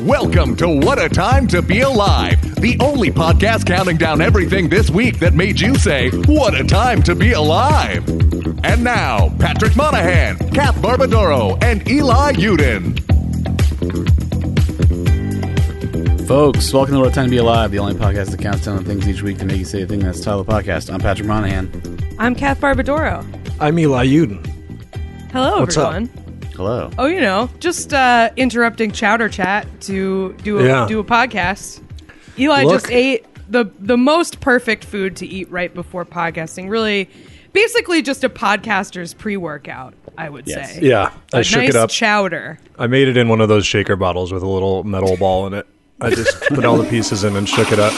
Welcome to What a Time to Be Alive, the only podcast counting down everything this week that made you say, What a Time to Be Alive. And now, Patrick Monahan, Kath Barbadoro, and Eli Yudin. Folks, welcome to What a Time to Be Alive, the only podcast that counts down the things each week to make you say the thing that's the title of the podcast. I'm Patrick Monahan. I'm Kath Barbadoro. I'm Eli Yudin. Hello, What's up? Everyone. Hello. Oh, you know, just uh, interrupting Chowder Chat to do a, Yeah. do a podcast. Eli Look. just ate the the most perfect food to eat right before podcasting. Really, basically just a podcaster's pre workout. I would Yes. say. Yeah, I A shook nice it up. chowder. I made it in one of those shaker bottles with a little metal ball in it. I just put all the pieces in and shook it up.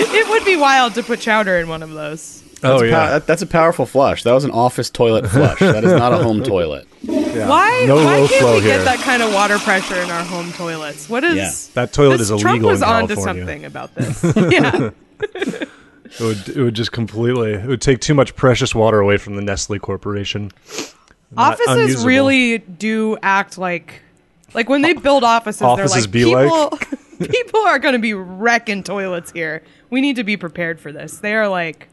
It would be wild to put chowder in one of those. Oh That's a pow- yeah, that- that's a powerful flush. That was an office toilet flush. that is not a home toilet. Yeah. Why? No why low can't flow we here. get that kind of water pressure in our home toilets? What is Yeah. That toilet this, is Trump illegal was in onto California. something about this. yeah. It would it would just completely it would take too much precious water away from the Nestle Corporation. Not offices unusable. really do act like like when they build offices Offices they're be like like? people people are going to be wrecking toilets here we need to be prepared for this they are like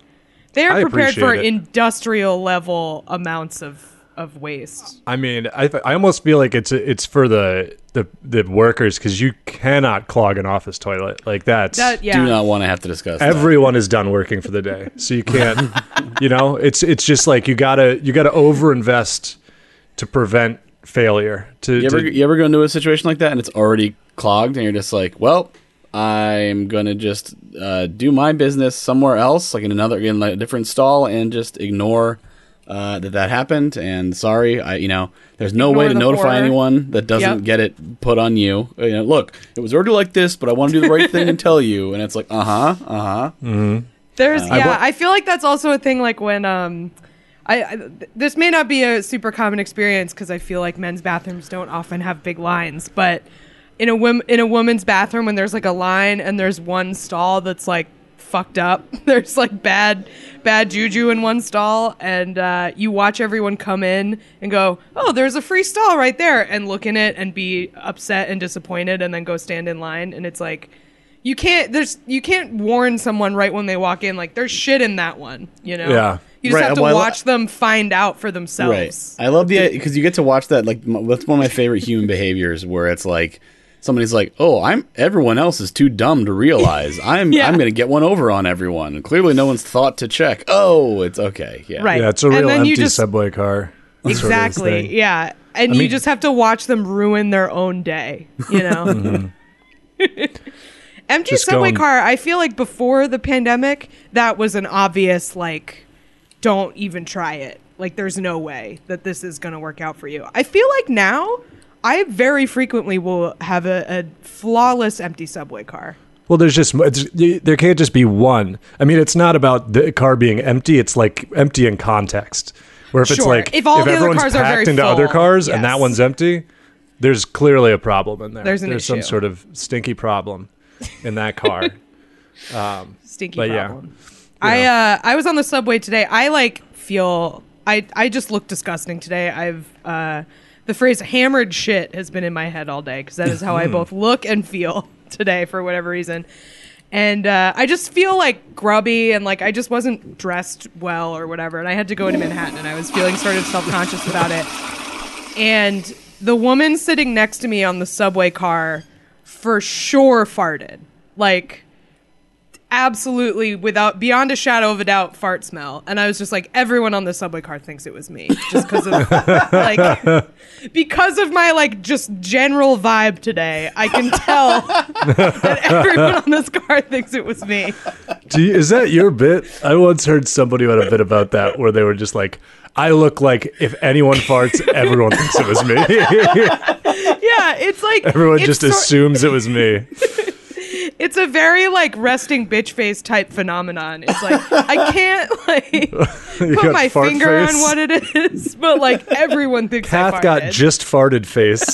they are I prepared for it. industrial level amounts of of waste. I mean, I I almost feel like it's it's for the the the workers because you cannot clog an office toilet. Like that's that yeah. Do not want to have to discuss everyone is done working for the day. So you can't you know it's it's just like you gotta you gotta overinvest to prevent failure to, You ever, to- you ever go into a situation like that and it's already clogged and you're just like, well, I'm gonna just uh, do my business somewhere else, like in another in like a different stall, and just ignore uh, that that happened. And sorry, I you know, there's no Ignore way to notify horror. anyone that doesn't Yep. get it put on you. You know, look, it was already like this, but I want to do the right thing and tell you. And it's like, uh huh, uh huh. There's I yeah, wa- I feel like that's also a thing like when um I, I this may not be a super common experience because I feel like men's bathrooms don't often have big lines, but in a wom- in a woman's bathroom when there's like a line and there's one stall that's like fucked up, there's like bad bad juju in one stall, and uh, you watch everyone come in and go, oh, there's a free stall right there, and look in it and be upset and disappointed, and then go stand in line, and it's like you can't there's you can't warn someone right when they walk in like there's shit in that one you know Yeah. you just Right, have to well, I li- watch them find out for themselves. Right. themselves I love the because you get to watch that. Like that's one of my favorite human behaviors, where it's like somebody's like, "Oh, I'm everyone else is too dumb to realize. I'm Yeah. I'm going to get one over on everyone." And clearly, no one's thought to check. Oh, it's okay. Yeah. Right. yeah it's a real empty just- subway car sort of exactly yeah and I you mean- just have to watch them ruin their own day you know mm-hmm. empty Just subway going- car i feel like before the pandemic that was an obvious like don't even try it like there's no way that this is going to work out for you i feel like now i very frequently will have a, a flawless empty subway car well there's just it's, there can't just be one i mean it's not about the car being empty it's like empty in context where if it's like If all the other everyone's cars are packed into other full, cars and that one's empty there's clearly a problem in there There's an some issue. sort of stinky problem in that car stinky But yeah, problem. I uh I was on the subway today. I like feel I I just look disgusting today. I've uh the phrase hammered shit has been in my head all day because that is how I both look and feel today for whatever reason. And uh, I just feel like grubby and like I just wasn't dressed well or whatever. And I had to go into Manhattan and I was feeling sort of self conscious about it. And the woman sitting next to me on the subway car for sure farted. Like absolutely without beyond a shadow of a doubt fart smell and i was just like everyone on the subway car thinks it was me just because of like because of my like just general vibe today i can tell that everyone on this car thinks it was me Do you, is that your bit? I once heard somebody had a bit about that where they were just like, I look like if anyone farts, everyone thinks it was me. yeah it's like everyone it's just sor- assumes it was me. it's a very like resting bitch face type phenomenon it's like i can't like put my finger face. on what it is but like everyone thinks I Kath got just farted face.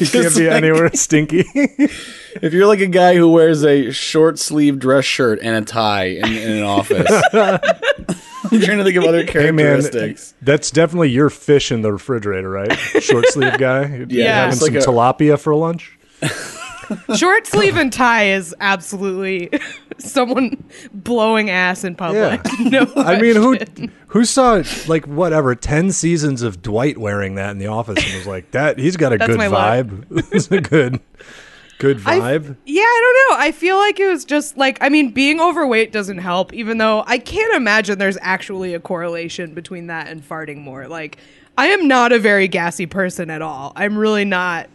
you can't be like- anywhere stinky. If you're like a guy who wears a short sleeve dress shirt and a tie in, in an office, I'm trying to think of other Hey man, characteristics. that's definitely your fish in the refrigerator, right? Short sleeve guy. Yeah, having it's some like a- tilapia for lunch. Short sleeve and tie is absolutely someone blowing ass in public. Yeah. No, I mean, who who saw like whatever ten seasons of Dwight wearing that in the office and was like that? He's got a That's good vibe. it's a good, good I- vibe. Yeah, I don't know. I feel like it was just like I mean, being overweight doesn't help. Even though I can't imagine there's actually a correlation between that and farting more. Like, I am not a very gassy person at all. I'm really not.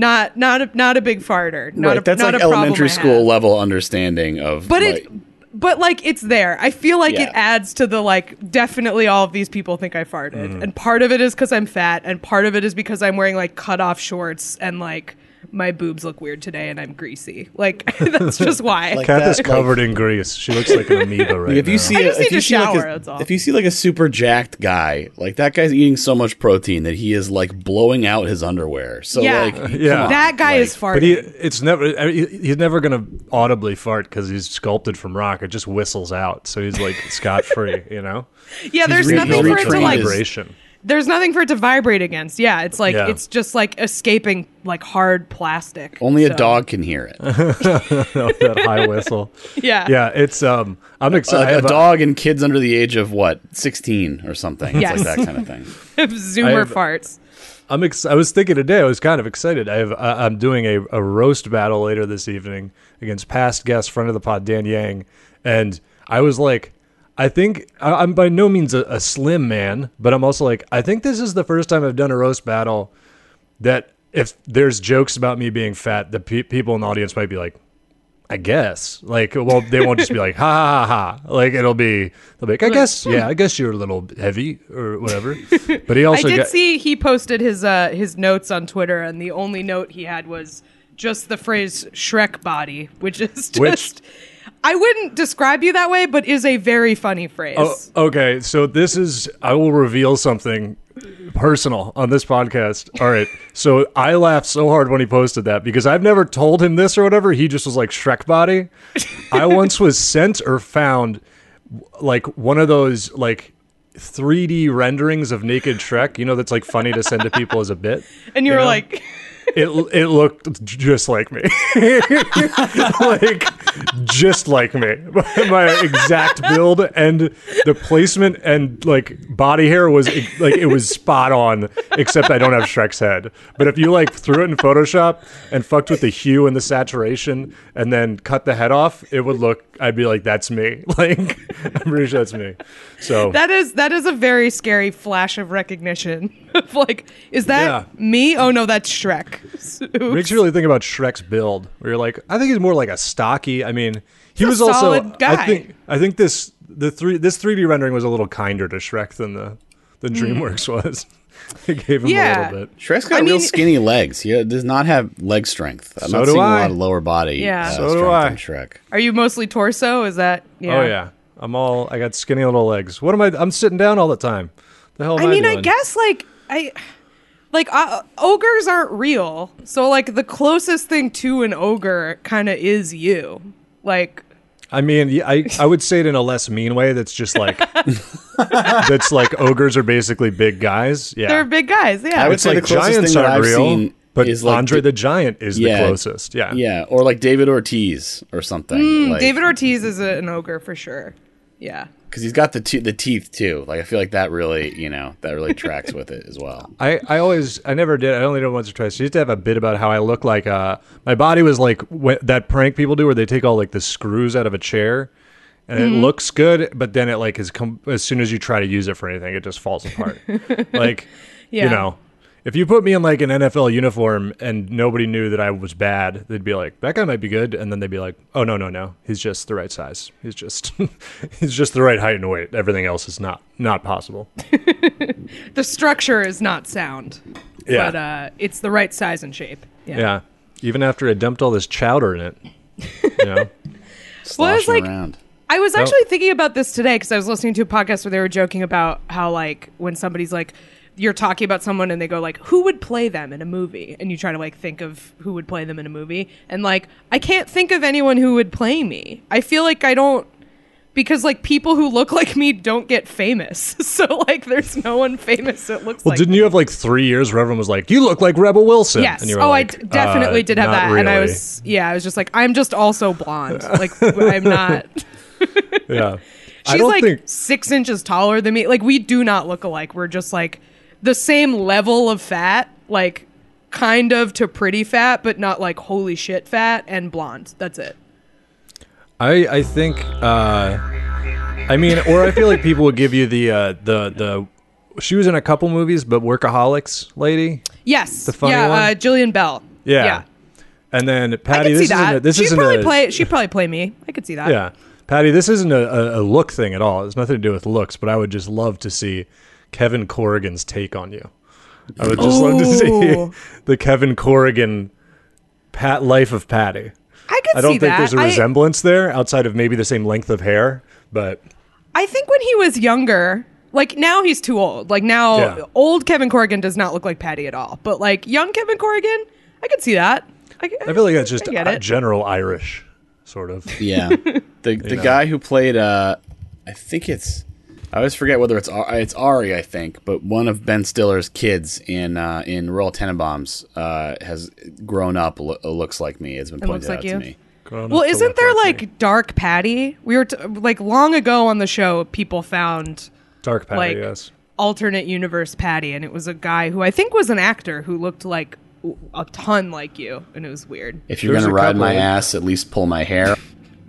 Not not a, not a big farter. Not right, a, that's not like a elementary school level understanding of. But like, it, but like it's there. I feel like it adds to the like. Definitely, all of these people think I farted, Mm-hmm. and part of it is because I'm fat, and part of it is because I'm wearing like cut off shorts and like my boobs look weird today, and I'm greasy. Like that's just why. Like Kath that, is like- covered in grease. She looks like an amoeba right Like if now. you see, I a- just if need you to see like shower, a, that's all. if you see like a super jacked guy, like that guy's eating so much protein that he is like blowing out his underwear. So Yeah. like, Yeah. that guy like- is farting. But he, it's never. I mean, he- he's never gonna audibly fart because he's sculpted from rock. It just whistles out, so he's like scot free. You know, yeah, there's re- nothing for it to retrained like. his- vibration. There's nothing for it to vibrate against. Yeah, it's like Yeah. it's just like escaping like hard plastic. Only a So, dog can hear it. that high whistle. Yeah, Yeah, it's um. I'm excited. I a, a a- dog and kids under the age of what, sixteen or something. It's Yes. like that kind of thing. Zoomer have- farts. I'm ex- I was thinking today. I was kind of excited. I have. I I'm doing a, a roast battle later this evening against past guest friend of the pod Dan Yang, and I was like, I think I, I'm by no means a, a slim man, but I'm also like, I think this is the first time I've done a roast battle that if there's jokes about me being fat, the pe- people in the audience might be like, I guess. Like, well, they won't just be like, ha ha ha ha. Like, it'll be, they'll be like, I guess, yeah, I guess you're a little heavy or whatever. But he also I did got, see he posted his uh his notes on Twitter, and the only note he had was just the phrase "Shrek body," which is just. Which- I wouldn't describe you that way, but is a very funny phrase. Oh, okay, so this is I will reveal something personal on this podcast. All right. So I laughed so hard when he posted that because I've never told him this or whatever. He just was like Shrek body. I once was sent or found like one of those like 3D renderings of naked Shrek, you know that's like funny to send to people as a bit. and you were know? like, It it looked just like me. like just like me. My exact build and the placement and like body hair was like it was spot on except I don't have Shrek's head. But if you like threw it in Photoshop and fucked with the hue and the saturation and then cut the head off, it would look I'd be like that's me. Like I'm pretty sure that's me. So that is that is a very scary flash of recognition. of like, is that Yeah. me? Oh no, that's Shrek. Oops. makes you really think about Shrek's build. Where you're like, I think he's more like a stocky. I mean, he He's a was also. solid guy. I think. I think this the three this 3D rendering was a little kinder to Shrek than the than mm. DreamWorks was. it gave him. Yeah. a little bit. Shrek's got I real mean- skinny legs. He uh, does not have leg strength. I'm So not do seeing I. a lot of lower body Yeah. uh, So do strength I. in Shrek. Are you mostly torso? Is that? Yeah. Oh yeah, I'm all. I got skinny little legs. What am I? I'm sitting down all the time. The hell am I I, mean, I doing? guess like I like uh, ogres aren't real. So like the closest thing to an ogre kind of is you. Like I mean, I I would say it in a less mean way. That's just like that's like ogres are basically big guys. Yeah, they're big guys. Yeah. I would It's say like the closest giants thing that aren't I've real, seen but is like Andre D- the Giant is Yeah. the closest. Yeah, yeah, or like David Ortiz or something. like, Mm, David Ortiz is a, an ogre for sure. Yeah. Because he's got the te- the teeth too. Like I feel like that really, you know, that really tracks with it as well. I, I always I never did I only did it once or twice. I used to have a bit about how I look like uh my body was like wh- that prank people do where they take all like the screws out of a chair and it looks good but then it like is com- as soon as you try to use it for anything it just falls apart. like Yeah. you know if you put me in like an NFL uniform and nobody knew that I was bad, they'd be like, "That guy might be good," and then they'd be like, "Oh no, no, no, he's just the right size. He's just, he's just the right height and weight. Everything else is not not possible." The structure is not sound. Yeah. But uh, it's the right size and shape. Yeah. Yeah. Even after I dumped all this chowder in it. You know? Well, it's Sloshing like- around. I was actually thinking about this today because I was listening to a podcast where they were joking about how like when somebody's like you're talking about someone and they go like who would play them in a movie and you try to like think of who would play them in a movie and like I can't think of anyone who would play me. I feel like I don't because like people who look like me don't get famous. So like there's no one famous that looks like Well, like didn't me. you have like three years where everyone was like, "You look like Rebel Wilson"? Yes. And you were oh, like, I d- definitely uh, did have that, and I was yeah, I was just like, I'm just also blonde. Like I'm not. yeah. She's like think six inches taller than me. Like we do not look alike. We're just like the same level of fat, like kind of to pretty fat, but not like holy shit fat and blonde. That's it. I I think uh, I mean, or I feel like people would give you the uh, the the. She was in a couple movies, but Workaholics lady, Yes. The funny yeah, one? Uh, Jillian Bell. Yeah. Yeah. and then I Patty. could This see isn't that. a, this she'd isn't probably a, play. She'd probably play me. I could see that. Yeah, Patty. This isn't a, a look thing at all. It's nothing to do with looks, but I would just love to see Kevin Corrigan's take on you. I would just love to see the Kevin Corrigan Pat life of Patty. I could I don't see think that. there's a resemblance there outside of maybe the same length of hair, but I think when he was younger, like now he's too old. Like now, Yeah. old Kevin Corrigan does not look like Patty at all. But like young Kevin Corrigan, I could see that. I, I feel like that's just I get uh, it. general Irish, sort of. Yeah, the the guy who played, uh, I think it's, I always forget whether it's it's Ari, I think, but one of Ben Stiller's kids in uh, in Royal Tenenbaums uh, has grown up, lo- looks like me. It's been pointed looks like out you? to me. Grown well, isn't there like like me. dark Patty? We were t- like long ago on the show. People found dark Patty? like yes. alternate universe Patty, and it was a guy who I think was an actor who looked like a ton like you, and it was weird. If you're There's gonna ride couple my ass, at least pull my hair.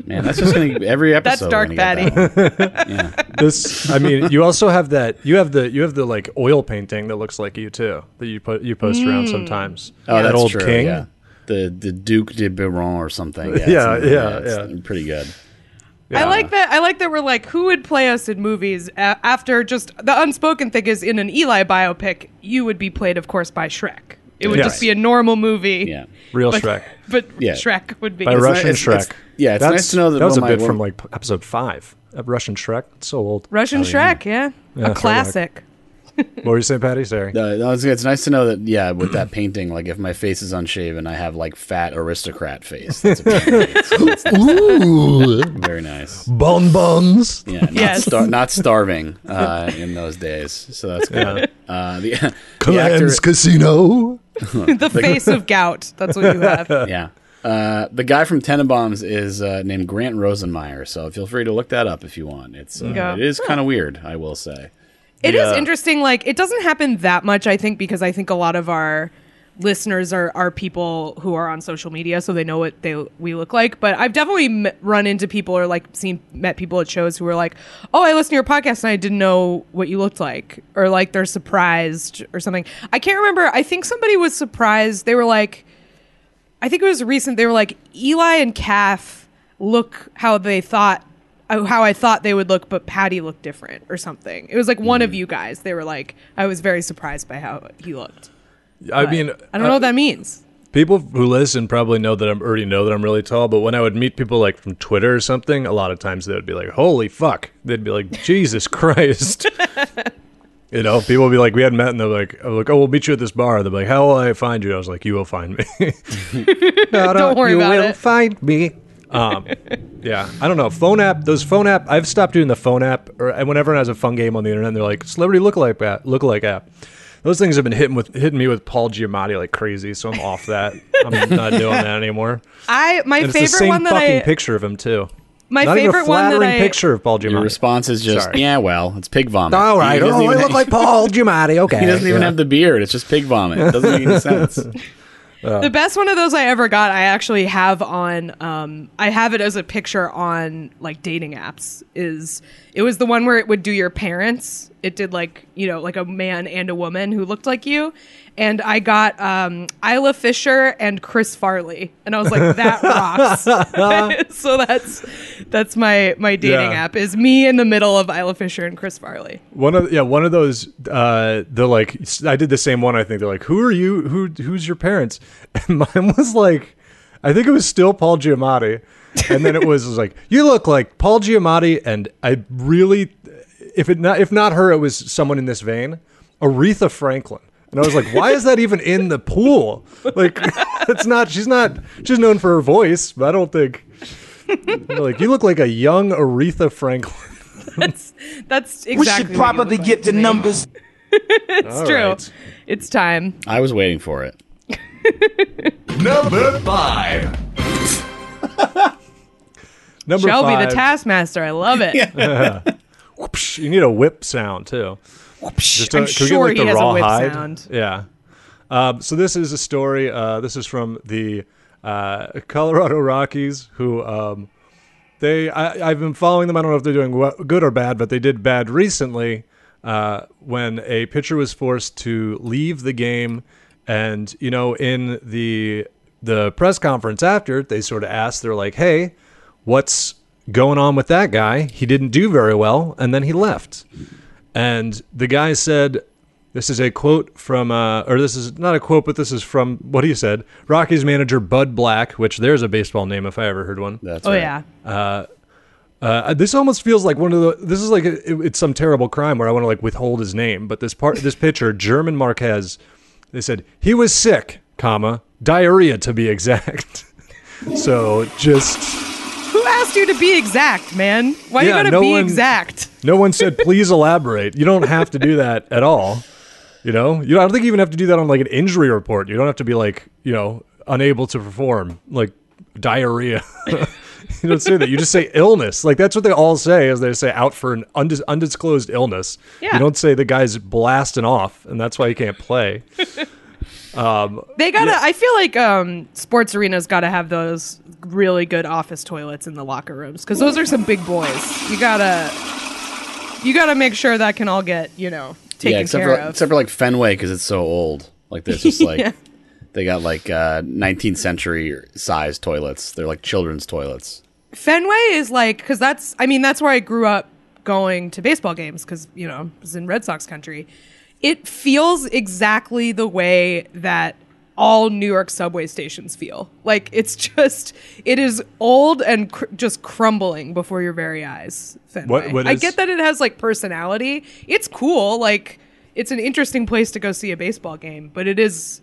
Man, that's just gonna every episode. That's dark gonna that. Yeah. This, I mean, you also have that. You have the you have the like oil painting that looks like you too. That you put you post around Hmm. sometimes. Oh, that that's old true. king. Yeah. The the Duke de Biron or something. Yeah, Yeah, it's- yeah, yeah. Pretty good. I like that. I like that we're like, who would play us in movies after just the unspoken thing is in an Eli biopic, you would be played, of course, by Shrek. It would Yes. just be a normal movie. Yeah. Real but, Shrek But Yeah. Shrek would be. by It's Russian nice- it's- Shrek. yeah, it's nice to know that that was a one of bit my- from like episode five. Uh, Russian Shrek. It's so old. Russian Shrek, yeah. Yeah, a throwback. classic. What were you saying, Patty? Sorry. Uh, no, it's, it's nice to know that. Yeah, with that painting, like if my face is unshaven, I have like fat aristocrat face. That's apparently- it's- it's very nice. Bonbons. Yeah, not, Yes. star- not starving uh, in those days. So that's good. Uh, the, the actor, Casino. the face of gout. That's what you have. yeah. Uh, the guy from Tenenbaums is uh, named Grant Rosenmeyer, so feel free to look that up if you want. It's uh, Yeah. it is kind of weird, I will say. It is Yeah. interesting. Like, it doesn't happen that much, I think, because I think a lot of our listeners are, are people who are on social media, so they know what they we look like. But I've definitely m- run into people or like seen met people at shows who were like, "Oh, I listened to your podcast and I didn't know what you looked like," or like they're surprised or something. I can't remember. I think somebody was surprised. They were like, I think it was recent. They were like, Eli and Kath look how they thought, uh, how I thought they would look, but Patty looked different or something. It was like one Mm. of you guys. They were like, I was very surprised by how he looked. I But mean, I don't know what that means. people who listen probably know that I'm already know that I'm really tall. But when I would meet people like from Twitter or something, a lot of times they would be like, "Holy fuck!" They'd be like, "Jesus Christ." You know, people would be like, we hadn't met, and they're like, I'm like, oh, we'll meet you at this bar. They're like, how will I find you? I was like, you will find me. no, Don't worry you about will it. find me. Um, yeah, I don't know. Phone app, those phone app. I've stopped doing the phone app, or and whenever has a fun game on the internet, they're like celebrity look lookalike app. Look Lookalike app. Those things have been hitting with hitting me with Paul Giamatti like crazy, so I'm off that. I'm not doing that anymore. I my And it's the favorite same one that fucking I picture of him too. my Not even a favorite one that flattering I picture of Paul Giamatti. Your response is just, Sorry. yeah, well, it's pig vomit. All right. He doesn't Oh, I even look have- like Paul Giamatti. Okay. He doesn't even Yeah. have the beard. It's just pig vomit. It doesn't make any sense. the best one of those I ever got, I actually have on. Um, I have it as a picture on like dating apps. Is it was the one where it would do your parents. It did like you know like a man and a woman who looked like you, and I got um, Isla Fisher and Chris Farley, and I was like that rocks. so that's that's my my dating Yeah. app is me in the middle of Isla Fisher and Chris Farley. One of yeah, one of those. Uh, the like, I did the same one. I think they're like, "Who are you? Who who's your parents?" And mine was like, I think it was still Paul Giamatti, and then it was, it was like, "You look like Paul Giamatti," and I really, if it not if not her, it was someone in this vein, Aretha Franklin. And I was like, why is that even in the pool? Like, it's not. She's not. She's known for her voice, but I don't think. like you look like a young Aretha Franklin. That's that's exactly. We should probably like get to the me. numbers. It's All true. right. It's time. I was waiting for it. Number five. Number Shelby, five. the taskmaster. I love it. Whoopsh. You need a whip sound too. Just I'm a- can we sure get, like, he the has a raw whip hide? sound. Yeah. Um, so this is a story. Uh, this is from the uh, Colorado Rockies, who um, they I, I've been following them. I don't know if they're doing good or bad, but they did bad recently uh, when a pitcher was forced to leave the game, and you know in the the press conference after they sort of asked, they're like, "Hey, what's going on with that guy? He didn't do very well, and then he left." And the guy said, this is a quote from, uh, or this is not a quote, but this is from what he said. Rockies manager Bud Black, which there's a baseball name if I ever heard one. That's Oh right. yeah. Uh, this almost feels like one of the. This is like a, it- it's some terrible crime where I want to like withhold his name. But this part, this pitcher, German Marquez, they said he was sick, comma diarrhea to be exact. so just Who asked you to be exact, man? Why Yeah, you gotta no be one- exact? No one said please elaborate. You don't have to do that at all. You know, you. I don't think you even have to do that on like an injury report. You don't have to be like you know unable to perform like diarrhea. you don't say that. You just say illness. Like that's what they all say. Is they say out for an undis- undisclosed illness. Yeah. You don't say the guy's blasting off and that's why he can't play. They gotta. I feel like um, sports arenas gotta have those really good office toilets in the locker rooms because those are some big boys. You gotta. You gotta make sure that can all get you know taken yeah, except care for of. except for like Fenway because it's so old. Like there's just like Yeah. they got like uh, 19th century size toilets. They're like children's toilets. Fenway is like because that's I mean that's where I grew up going to baseball games because you know it was in Red Sox country. It feels exactly the way that all New York subway stations feel. Like it's just it is old and cr- just crumbling before your very eyes. What- what I is- get that it has like personality. It's cool. Like it's an interesting place to go see a baseball game, but it is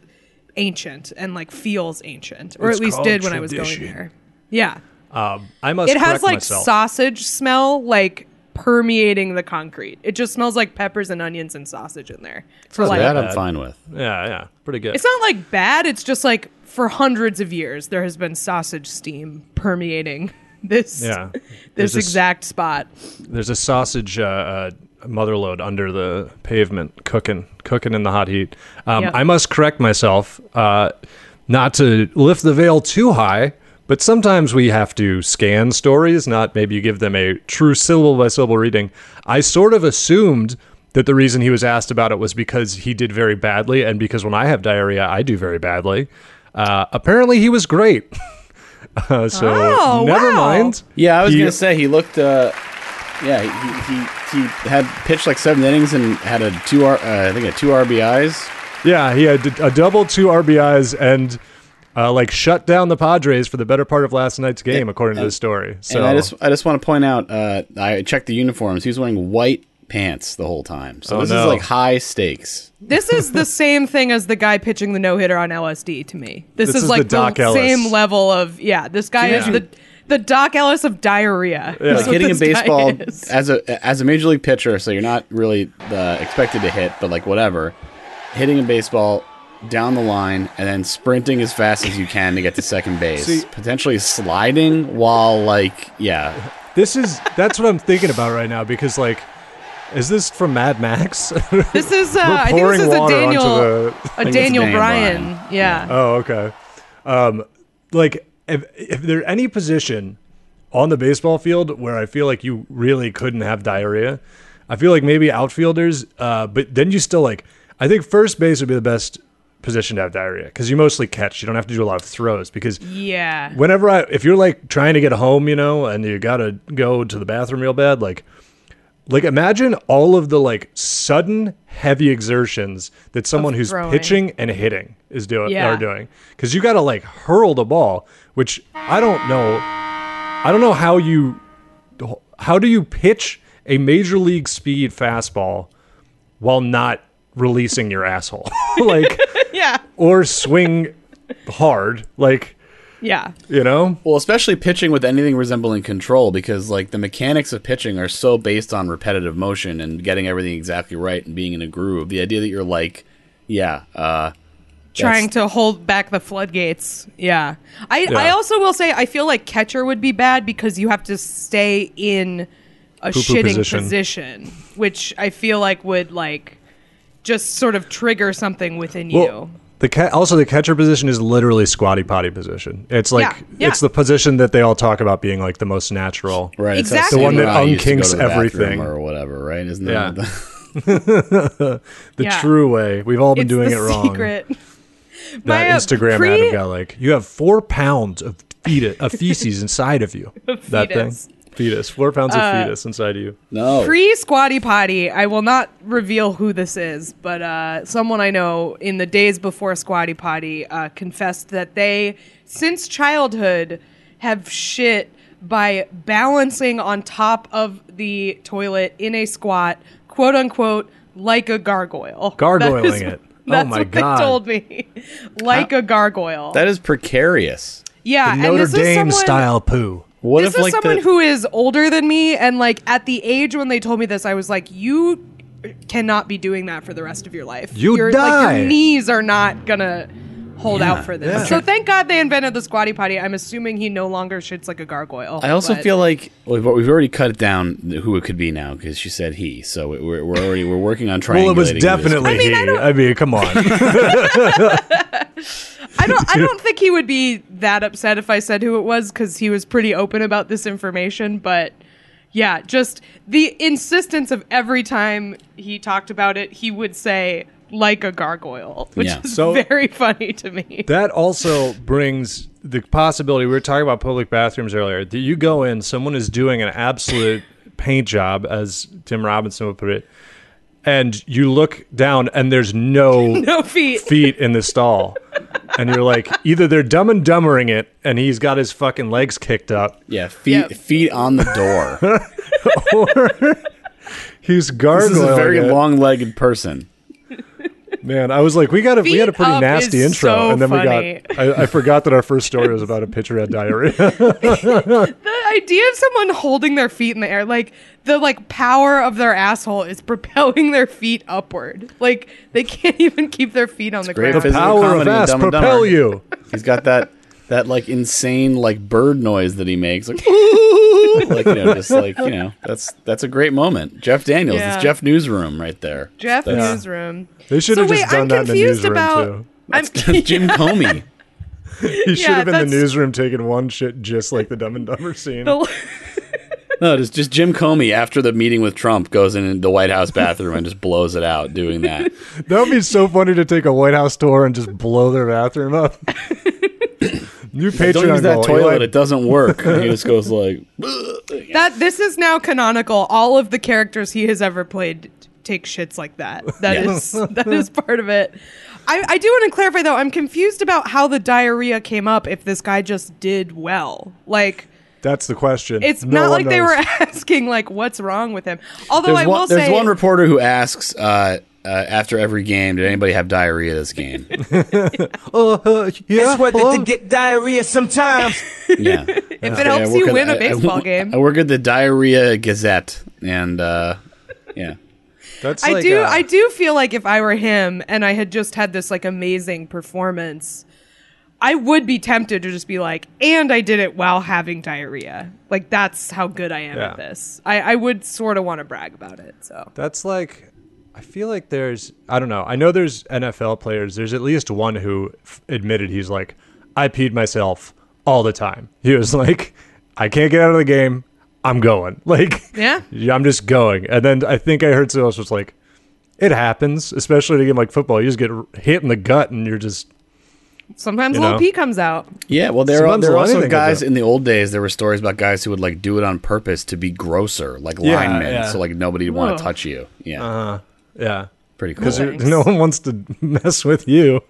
ancient and like feels ancient, or It's at least did when I was tradition. going there. Yeah Um, I must. it has like myself. sausage smell like permeating the concrete it just smells like peppers and onions and sausage in there for not like that I'm fine with. Yeah, yeah, pretty good. it's not like bad it's just like for hundreds of years there has been sausage steam permeating this Yeah. this There's this- exact spot There's a sausage uh, uh, motherload under the pavement, cooking, cooking in the hot heat. Um, Yep. I must correct myself, uh, not to lift the veil too high, but sometimes we have to scan stories, not maybe you give them a true syllable by syllable reading. I sort of assumed that the reason he was asked about it was because he did very badly, and because when I have diarrhea, I do very badly. Uh, apparently, he was great. uh, so Oh, never wow. mind. Yeah, I was He- gonna say he looked. Uh, yeah, he, he he had pitched like seven innings and had a two R. Uh, I think a two RBIs. Yeah, he had a double, two RBIs, and uh, like shut down the Padres for the better part of last night's game, according to the story. So and I just I just want to point out. Uh, I checked the uniforms. He was wearing white pants the whole time. So Oh, this no. is like high stakes. this is the same thing as the guy pitching the no-hitter on lsd to me this, This is, is like the Doc Ellis. same level of yeah this guy is the the doc ellis of diarrhea Yeah. Like hitting a baseball as a as a major league pitcher, so you're not really uh, expected to hit, but like whatever, hitting a baseball down the line and then sprinting as fast as you can to get to second base, See- potentially sliding while like yeah, this is that's what I'm thinking about right now because like, is this from Mad Max? This is uh, I think this pouring is a water onto Daniel the- a Daniel Daniel Bryan. Bryan. Yeah. oh, okay. Um, like if if there any position on the baseball field where I feel like you really couldn't have diarrhea, I feel like maybe outfielders. Uh, but then you still like I think first base would be the best position to have diarrhea because you mostly catch. You don't have to do a lot of throws because Yeah. whenever I if you're like trying to get home, you know, and you gotta go to the bathroom real bad, like like imagine all of the like sudden heavy exertions that someone who's throwing. pitching and hitting is doing Yeah. are doing because you gotta like hurl the ball, which I don't know. I don't know how you how do you pitch a major league speed fastball while not releasing your asshole like Yeah. or swing hard like Yeah. You know? Well, especially pitching with anything resembling control, because like the mechanics of pitching are so based on repetitive motion and getting everything exactly right and being in a groove. The idea that you're like, yeah, uh, trying to hold back the floodgates. Yeah. I Yeah. I also will say I feel like catcher would be bad because you have to stay in a Poo-poo shitting position. position. which I feel like would like just sort of trigger something within you. The ca- also the catcher position is literally squatty potty position. It's like Yeah, yeah. it's the position that they all talk about being like the most natural. right, it's Exactly. The one that guy to unkinks to everything. or whatever, right? Isn't Yeah. the, The Yeah. true way. We've all been it's doing the it wrong. secret. That My, uh, Instagram pre- ad got like, you have four pounds of fetus, of feces inside of you. That thing, fetus. fetus, four pounds of fetus inside of you. no? Pre squatty potty, I will not reveal who this is, but uh, someone I know in the days before squatty potty uh, confessed that they, since childhood, have shit by balancing on top of the toilet in a squat, quote unquote, like a gargoyle. Gargoyling That is- it. Oh That's my what God. they told me, like a gargoyle. that is precarious. yeah, The and Notre this is Dame someone- style poo. What this if is like someone the, who is older than me and like at the age when they told me this i was like you cannot be doing that for the rest of your life You your, die. like your knees are not gonna hold Yeah, out for this yeah. so thank god they invented the squatty potty i'm assuming he no longer shits like a gargoyle I also but- feel like well, we've we've already cut it down who it could be now because she said he. So we're, we're already we're working on trying. Well, it was definitely I mean, I he. don't- I mean, come on. I don't. I don't think he would be that upset if I said who it was because he was pretty open about this information. But yeah, just the insistence of every time he talked about it, he would say like a gargoyle, which Yeah. is So- very funny to me. That also brings the possibility. We were talking about public bathrooms earlier. That you go in, someone is doing an absolute paint job, as Tim Robinson would put it, and you look down, and there's no, no feet. feet in the stall, and you're like, either they're dumb and dumbering it, and he's got his fucking legs kicked up, Yeah, feet Yep. feet on the door. Or he's this is a very long-legged person. Man, I was like, we got a we had a pretty nasty intro, so and then funny. we got. I, I forgot that our first story was about a pitcher had diarrhea. The idea of someone holding their feet in the air, like the like power of their asshole, is propelling their feet upward. Like they can't even keep their feet on the great ground. physical Power of comedy in ass Dumb propel Dumber. you. He's got that that like insane like bird noise that he makes, like like you know, just like you know, that's that's a great moment. Jeff Daniels, Yeah. it's Jeff Newsroom right there. Jeff That's- newsroom. They should So have wait, just done I'm that in the confused newsroom about. too. I'm, Jim Comey. He should Yeah, have been in the newsroom taking one shit just like the Dumb and Dumber scene. the- No, just just Jim Comey after the meeting with Trump goes in the White House bathroom and just blows it out doing that. That would be so funny to take a White House tour and just blow their bathroom up. New Patreon Don't use that goal. toilet; Eli- it doesn't work. And he just goes like, that this is now canonical. All of the characters he has ever played take shits like that. That is that is part of it. I, I do want to clarify though. I'm confused about how the diarrhea came up. If this guy just did well, like That's the question. it's No not one like they were asking like what's wrong with him. Although There's I will one, there's say, one reporter who asks uh, uh, after every game, "Did anybody have diarrhea this game?" Uh, uh, yeah, It's worth it to get diarrhea sometimes. Yeah, if it helps you win a baseball game. I work at the Diarrhea Gazette, and uh, yeah, That's I like, do. uh, I do feel like if I were him and I had just had this like amazing performance, I would be tempted to just be like, and I did it while having diarrhea. Like that's how good I am Yeah. at this. I, I would sort of want to brag about it. So That's like, I feel like there's, I don't know. I know there's NFL players. There's at least one who f- admitted he's like, I peed myself all the time. He was like, I can't get out of the game. I'm going. Like, Yeah. I'm just going. And then I think I heard someone else was like, it happens, especially in a game like football. You just get hit in the gut and you're just, sometimes You a little know? pee comes out. yeah. Well, there are there are also guys in the old days. There were stories about guys who would like do it on purpose to be grosser, like Yeah, linemen, yeah. so like nobody would want to touch you. Yeah, uh, yeah. pretty cool. Because Thanks. no one wants to mess with you.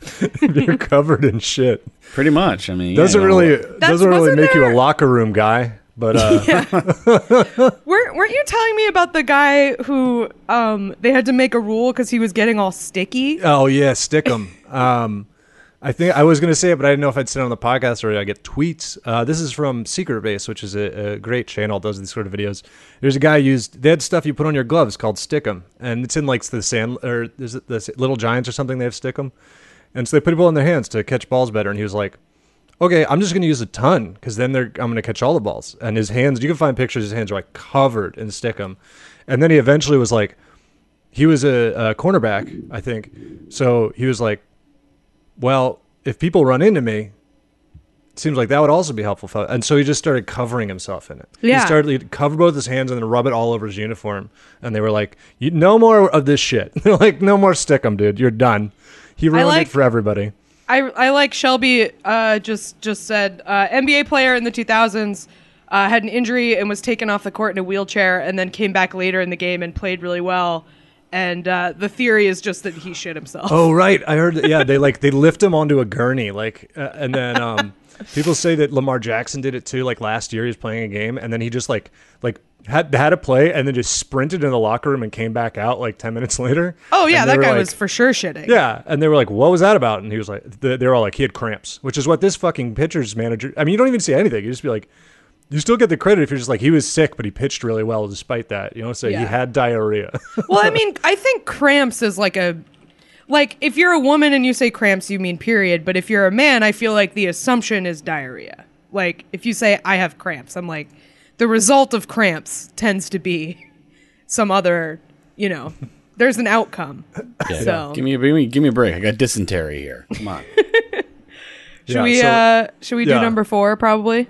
you're covered in shit. Pretty much. I mean, Doesn't you know, really doesn't really wasn't make you a locker room guy, but uh, Weren't weren't you telling me about the guy who um they had to make a rule because he was getting all sticky? Oh yeah, stick 'em. um, I think I was going to say it, but I didn't know if I'd sit on the podcast or I get tweets. Uh, this is from Secret Base, which is a, a great channel. Does these sort of videos. There's a guy used. They had stuff you put on your gloves called Stickum, and it's in like the sand or is it the Little Giants or something? They have Stickum, and so they put people in their hands to catch balls better. And he was like, "Okay, I'm just going to use a ton because then I'm going to catch all the balls." And his hands, you can find pictures. His hands are like covered in Stickum, and then he eventually was like, he was a, a cornerback, I think. So he was like, well, if people run into me, it seems like that would also be helpful. For, and so he just started covering himself in it. Yeah. He started cover both his hands and then rub it all over his uniform. And they were like, you, no more of this shit. They're like, no more stickum, dude. You're done. He ruined like- it for everybody. I, I like Shelby uh, just just said uh, NBA player in the 2000s uh, had an injury and was taken off the court in a wheelchair and then came back later in the game and played really well. And uh, the theory is just that he shit himself. Oh right, I heard. That, yeah, they like they lift him onto a gurney, like, uh, and then um, people say that Lamar Jackson did it too. Like last year, he was playing a game, and then he just like like had had a play, and then just sprinted in the locker room and came back out like ten minutes later. Oh yeah, that guy like- was for sure shitting. Yeah, and they were like, "What was that about?" And he was like, they they were all like, "He had cramps," which is what this fucking pitcher's manager. I mean, you don't even see anything. You just be like, you still get the credit if you're just like, he was sick, but he pitched really well despite that. You know, so Yeah. he had diarrhea. Well, I mean, I think cramps is like a like if you're a woman and you say cramps, you mean period. But if you're a man, I feel like the assumption is diarrhea. Like if you say I have cramps, I'm like the result of cramps tends to be some other, you know, there's an outcome. So Give me, a, give me, give me a break. I got dysentery here. Come on. should Yeah, we so- uh should we do number four probably?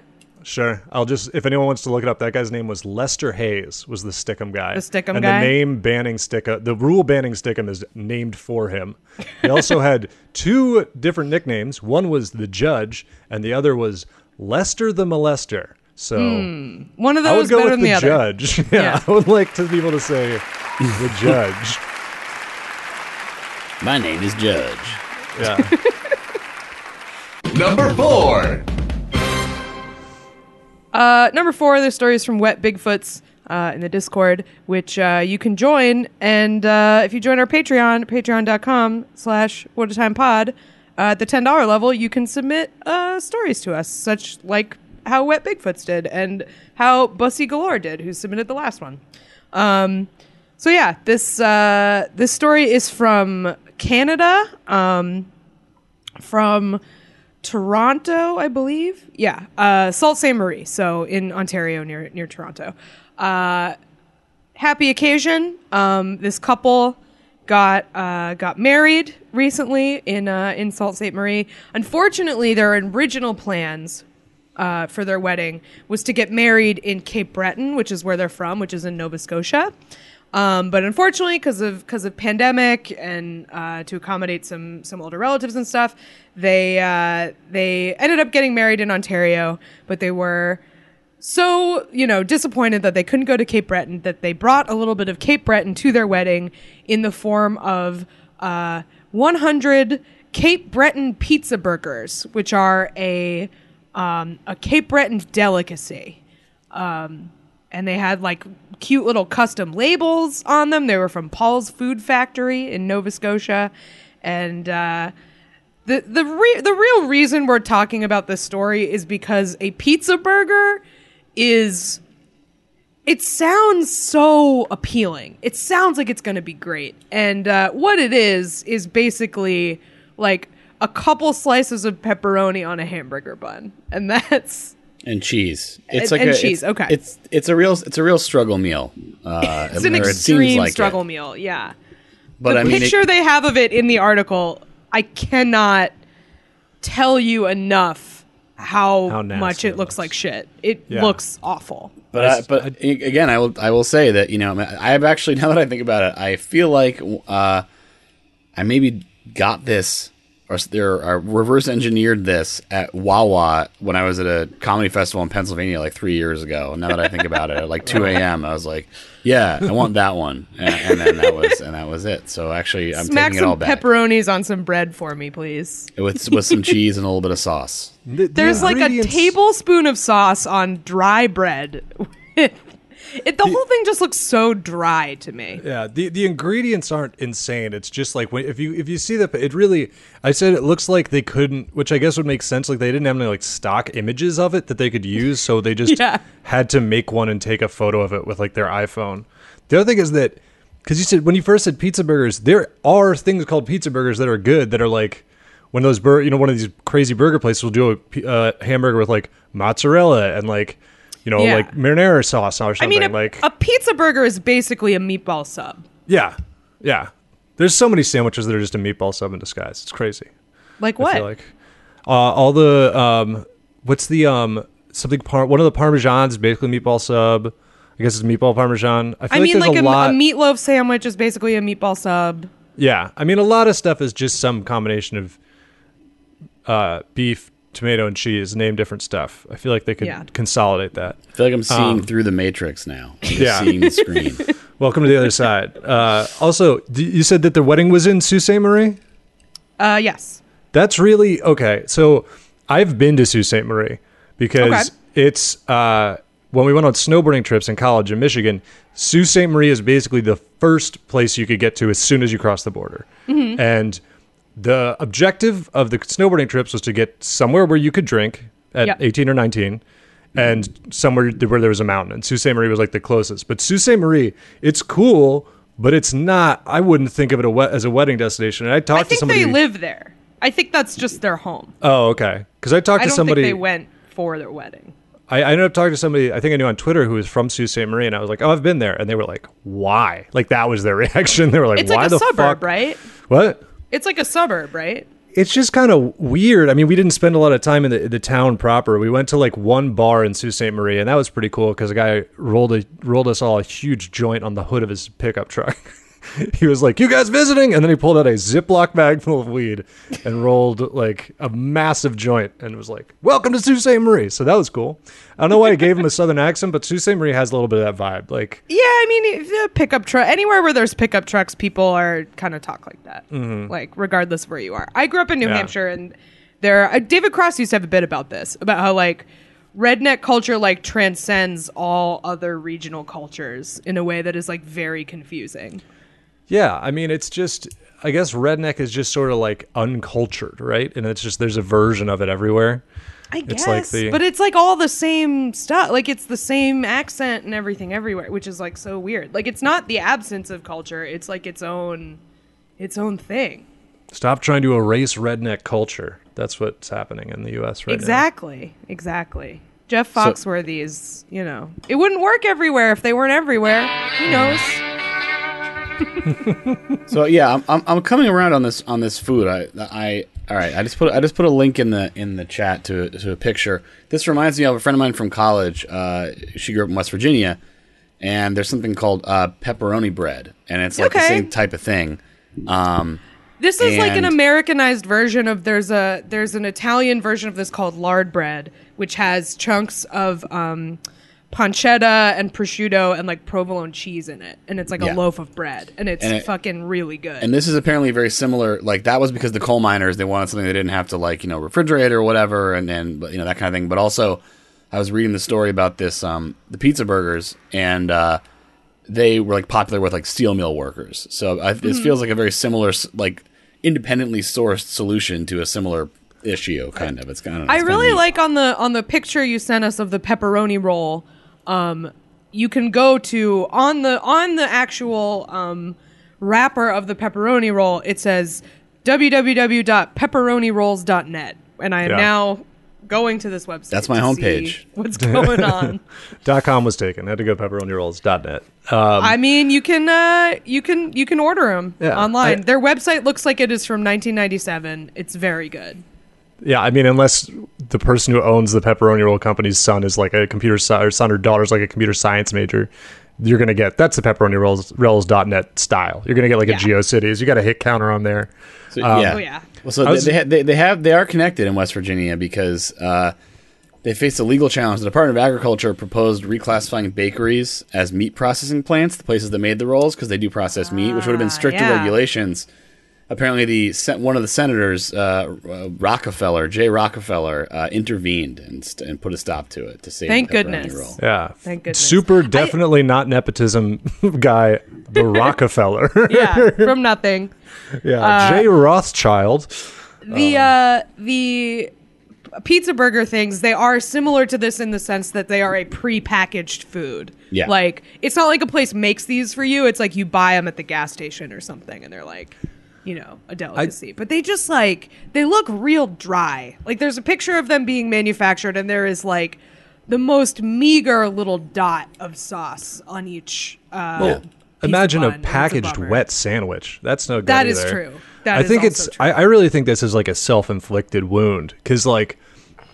Sure. I'll just if anyone wants to look it up, that guy's name was Lester Hayes, was the Stickum guy. The Stickum and guy? the name banning Stickum, the rule banning Stickum is named for him. He also had two different nicknames. One was the Judge, and the other was Lester the Molester. So hmm. One of those I those would go better with than the, the, other. Judge. Yeah, Yeah. I would like to be able to say the Judge. My name is Judge. Yeah. Number four. Uh, number four, the story is from Wet Bigfoots uh, in the Discord, which uh, you can join. And uh, if you join our Patreon, patreon.com slash what a time pod, uh, at the $10 level, you can submit uh, stories to us, such like how Wet Bigfoots did and how Bussy Galore did, who submitted the last one. Um, so yeah, this uh, this story is from Canada, um, from Toronto, I believe. Yeah, uh, Sault Ste. Marie, so in Ontario, near near Toronto. Uh, happy occasion. Um, this couple got uh, got married recently in uh, in Sault Ste. Marie. Unfortunately, their original plans uh, for their wedding was to get married in Cape Breton, which is where they're from, which is in Nova Scotia. Um, but unfortunately, because of because of pandemic and uh, to accommodate some some older relatives and stuff, they uh, they ended up getting married in Ontario. But they were so you know disappointed that they couldn't go to Cape Breton that they brought a little bit of Cape Breton to their wedding in the form of uh, 100 Cape Breton pizza burgers, which are a um, a Cape Breton delicacy. Um, and they had like cute little custom labels on them. They were from Paul's Food Factory in Nova Scotia, and uh, the the re- the real reason we're talking about this story is because a pizza burger is it sounds so appealing. It sounds like it's going to be great. And uh, what it is is basically like a couple slices of pepperoni on a hamburger bun, and that's and cheese. It's And- like and a, cheese, It's, okay. It's it's a real it's a real struggle meal. Uh, it's an or it seems extreme like it. struggle meal. Yeah. But the I mean, it- picture they have of it in the article, I cannot tell you enough how, How much it it looks looks. like shit. It Yeah. looks awful. But I, but a- again, I will I will say that you know I've actually now that I think about it, I feel like uh, I maybe got this or s- there or reverse engineered this at Wawa when I was at a comedy festival in Pennsylvania like three years ago. Now that I think about it, at like two a.m., I was like, yeah, I want that one, and, and then that was and that was it. So actually, I'm Smack taking it all some back pepperonis on some bread for me, please. with with some cheese and a little bit of sauce. The- the There's like a tablespoon of sauce on dry bread with It, the whole thing just looks so dry to me. Yeah, the the ingredients aren't insane. It's just like when if you if you see the it really I said it looks like they couldn't, which I guess would make sense. Like they didn't have any like stock images of it that they could use, so they just Yeah. had to make one and take a photo of it with like their iPhone. The other thing is that because you said when you first said pizza burgers, there are things called pizza burgers that are good that are like when those bur you know one of these crazy burger places will do a uh, hamburger with like mozzarella and like you know Yeah. like marinara sauce or something. I mean, a, like a pizza burger is basically a meatball sub. yeah, yeah. There's so many sandwiches that are just a meatball sub in disguise. It's crazy. Like I what? feel like uh, all the um, what's the um something par- one of the parmesans is basically meatball sub. I guess it's meatball parmesan. I feel I like mean, there's like a a, lot. a meatloaf sandwich is basically a meatball sub. yeah, I mean a lot of stuff is just some combination of uh, beef, tomato, and cheese. Name different stuff. I feel like they could Yeah. consolidate that. I feel like I'm seeing Um, through the matrix now. I'm Yeah. seeing the screen. Welcome to the other side. Uh, also, d- you said that the wedding was in Sault Ste. Marie. Uh, yes. That's really okay. So I've been to Sault Ste. Marie because Okay. it's uh, when we went on snowboarding trips in college in Michigan. Sault Ste. Marie is basically the first place you could get to as soon as you cross the border, Mm-hmm. and the objective of the snowboarding trips was to get somewhere where you could drink at Yep. 18 or 19 and somewhere where there was a mountain and Sault Ste. Marie was like the closest but Sault Ste. Marie it's cool but it's not I wouldn't think of it as a wedding destination and I talked I to think somebody they live there. I think that's just their home. Oh, okay. Because I talked I to don't somebody. think they went for their wedding. I, I ended up talking to somebody I think I knew on Twitter who was from Sault Ste. Marie, and I was like, "Oh, I've been there," and they were like, "Why?" Like that was their reaction. They were like, It's "Why like a the suburb, fuck?" right? What? It's like a suburb, right? It's just kind of weird. I mean, we didn't spend a lot of time in the the town proper. We went to like one bar in Sault Ste. Marie, and that was pretty cool because a guy rolled a rolled us all a huge joint on the hood of his pickup truck. he was like, "You guys visiting?" And then he pulled out a Ziploc bag full of weed and rolled like a massive joint and was like, "Welcome to Sault Ste. Marie." So that was cool. I don't know why he gave him a southern accent, but Sault Ste. Marie has a little bit of that vibe. Like, Yeah, I mean, pickup truck. Anywhere where there's pickup trucks, people are kind of talk like that. Like regardless of where you are. I grew up in New Mm-hmm. Yeah. Hampshire, and there. Uh, David Cross used to have a bit about this, about how like redneck culture like transcends all other regional cultures in a way that is like very confusing. Yeah, I mean, it's just. I guess redneck is just sort of like uncultured, right? And it's just there's a version of it everywhere. I guess, It's like the- but it's like all the same stuff. Like it's the same accent and everything everywhere, which is like so weird. Like it's not the absence of culture; it's like its own, its own thing. Stop trying to erase redneck culture. That's what's happening in the U.S. right now. exactly, exactly. Jeff Foxworthy is, you know, it wouldn't work everywhere if they weren't everywhere. Who knows? So yeah, I'm, I'm, I'm coming around on this on this food. I I all right. I just put I just put a link in the in the chat to to a picture. This reminds me of a friend of mine from college. Uh, she grew up in West Virginia, and there's something called uh, pepperoni bread, and it's like the same type of thing. Um, This is like an Americanized version of there's a there's an Italian version of this called lard bread, which has chunks of um, pancetta and prosciutto and like provolone cheese in it, and it's like Yeah. a loaf of bread, and it's And it- fucking really good. and this is apparently very similar. Like that was because the coal miners they wanted something they didn't have to like you know refrigerate or whatever, and then but, you know that kind of thing. But also, I was reading the story about this um, the pizza burgers, and uh, they were like popular with like steel mill workers. So I, this feels like a very similar like independently sourced solution to a similar issue. Kind of. It's kind of. I really like on the on the picture you sent us of the pepperoni roll. Um, you can go to on the on the actual um, wrapper of the pepperoni roll. It says www.pepperonirolls.net, and I am Yeah. now going to this website. That's my to homepage. see What's going on? dot .com was taken. I had to go pepperonirolls.net. Um, I mean, you can uh, you can you can order them Yeah, online. I- Their website looks like it is from 1997. It's very good. Yeah, I mean, unless the person who owns the pepperoni roll company's son is like a computer sci- or son or daughter's like a computer science major, you're gonna get that's the pepperoni rolls rolls.net style. You're gonna get like Yeah. a GeoCities. You got a hit counter on there. So, yeah. Oh, yeah. Well, so was- they, they, ha- they, they have they are connected in West Virginia because uh, they faced a legal challenge. The Department of Agriculture proposed reclassifying bakeries as meat processing plants, the places that made the rolls, because they do process meat, which would have been stricter yeah. regulations. Apparently the one of the senators, uh, uh, Rockefeller, Jay Rockefeller, uh, intervened and, st- and put a stop to it to save Thank the goodness. roll. Yeah. Thank goodness. Super definitely not nepotism guy, the Rockefeller. yeah, from nothing. yeah. Uh, Jay Rothschild. The Um, uh the pizza burger things, they are similar to this in the sense that they are a pre-packaged food. Yeah. Like it's not like a place makes these for you. It's like you buy them at the gas station or something and they're like you know, a delicacy. but they just like they look real dry. Like there's a picture of them being manufactured and there is like the most meager little dot of sauce on each uh piece Imagine a bun, it's packaged bummer. wet sandwich. That's no good. That is either. true. That I is think it's. I, I really think this is like a self-inflicted wound because like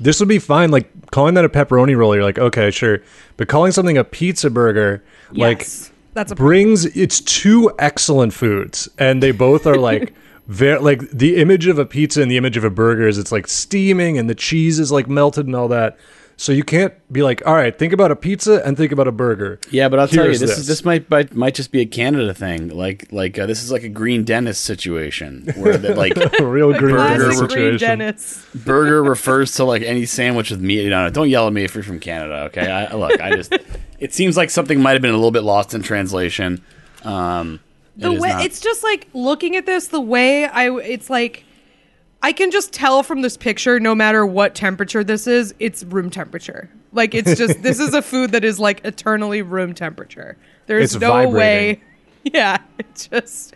this would be fine. Like calling that a pepperoni roll, you're like okay, sure, but calling something a pizza burger, like Yes. That's a brings it's two excellent foods, and they both are like. Very, like the image of a pizza and the image of a burger is it's like steaming and the cheese is like melted and all that. So you can't be like, all right, think about a pizza and think about a burger. Yeah, but I'll tell you, Here's this, is this might might might just be a Canada thing. Like like uh, this is like a Green Dennis situation where the, like a real green Classic burger Green situation. Dennis. burger refers to like any sandwich with meat on it. Don't yell at me if you're from Canada, okay? I, I- look, I just it seems like something might have been a little bit lost in translation. Um, the it is way not- it's just like looking at this the way i it's like i can just tell from this picture no matter what temperature this is it's room temperature like it's just this is a food that is like eternally room temperature there's It's no vibrating. way yeah it's just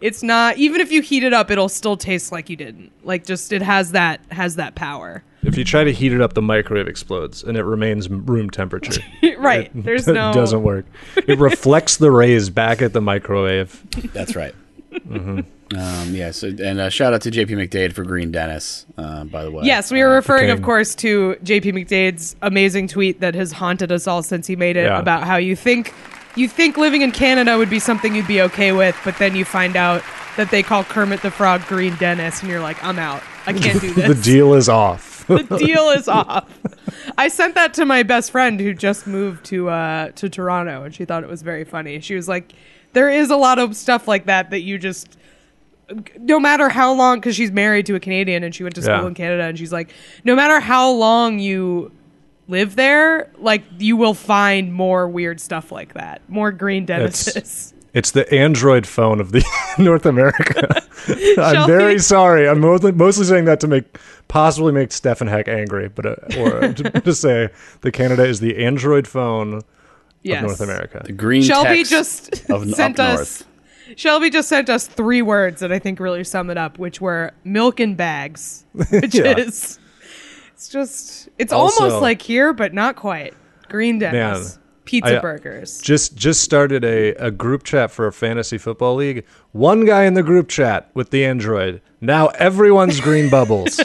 it's not even if you heat it up it'll still taste like you didn't like just it has that has that power If you try to heat it up, the microwave explodes and it remains room temperature. right there's no doesn't work. It reflects the rays back at the microwave. That's right. Um, yeah. So and uh, shout out to JP McDade for Green Dennis. Uh, by the way. Yes, we are referring, of course, to JP McDade's amazing tweet that has haunted us all since he made it Yeah. about how you think you think living in Canada would be something you'd be okay with, but then you find out that they call Kermit the Frog Green Dennis, and you're like, I'm out. I can't do this. The deal is off. the deal is off. I sent that to my best friend who just moved to uh, to Toronto, and she thought it was very funny. She was like, "There is a lot of stuff like that that you just." No matter how long, because she's married to a Canadian and she went to school Yeah. in Canada, and she's like, no matter how long you live there, like you will find more weird stuff like that, more green Dennises. It's the Android phone of the North America. I'm very we- sorry. I'm mostly, mostly saying that to make possibly make Stefan Heck angry, but uh, or uh, to, to say that Canada is the Android phone Yes. of North America. The green Shelby text just of sent up us. north. Shelby just sent us three words that I think really sum it up, which were milk and bags, which Yeah. is it's just it's Also- almost like here, but not quite. Green Dennis, Man, pizza I- uh, burgers. Just just started a, a group chat for a fantasy football league. One guy in the group chat with the Android. Now everyone's green bubbles.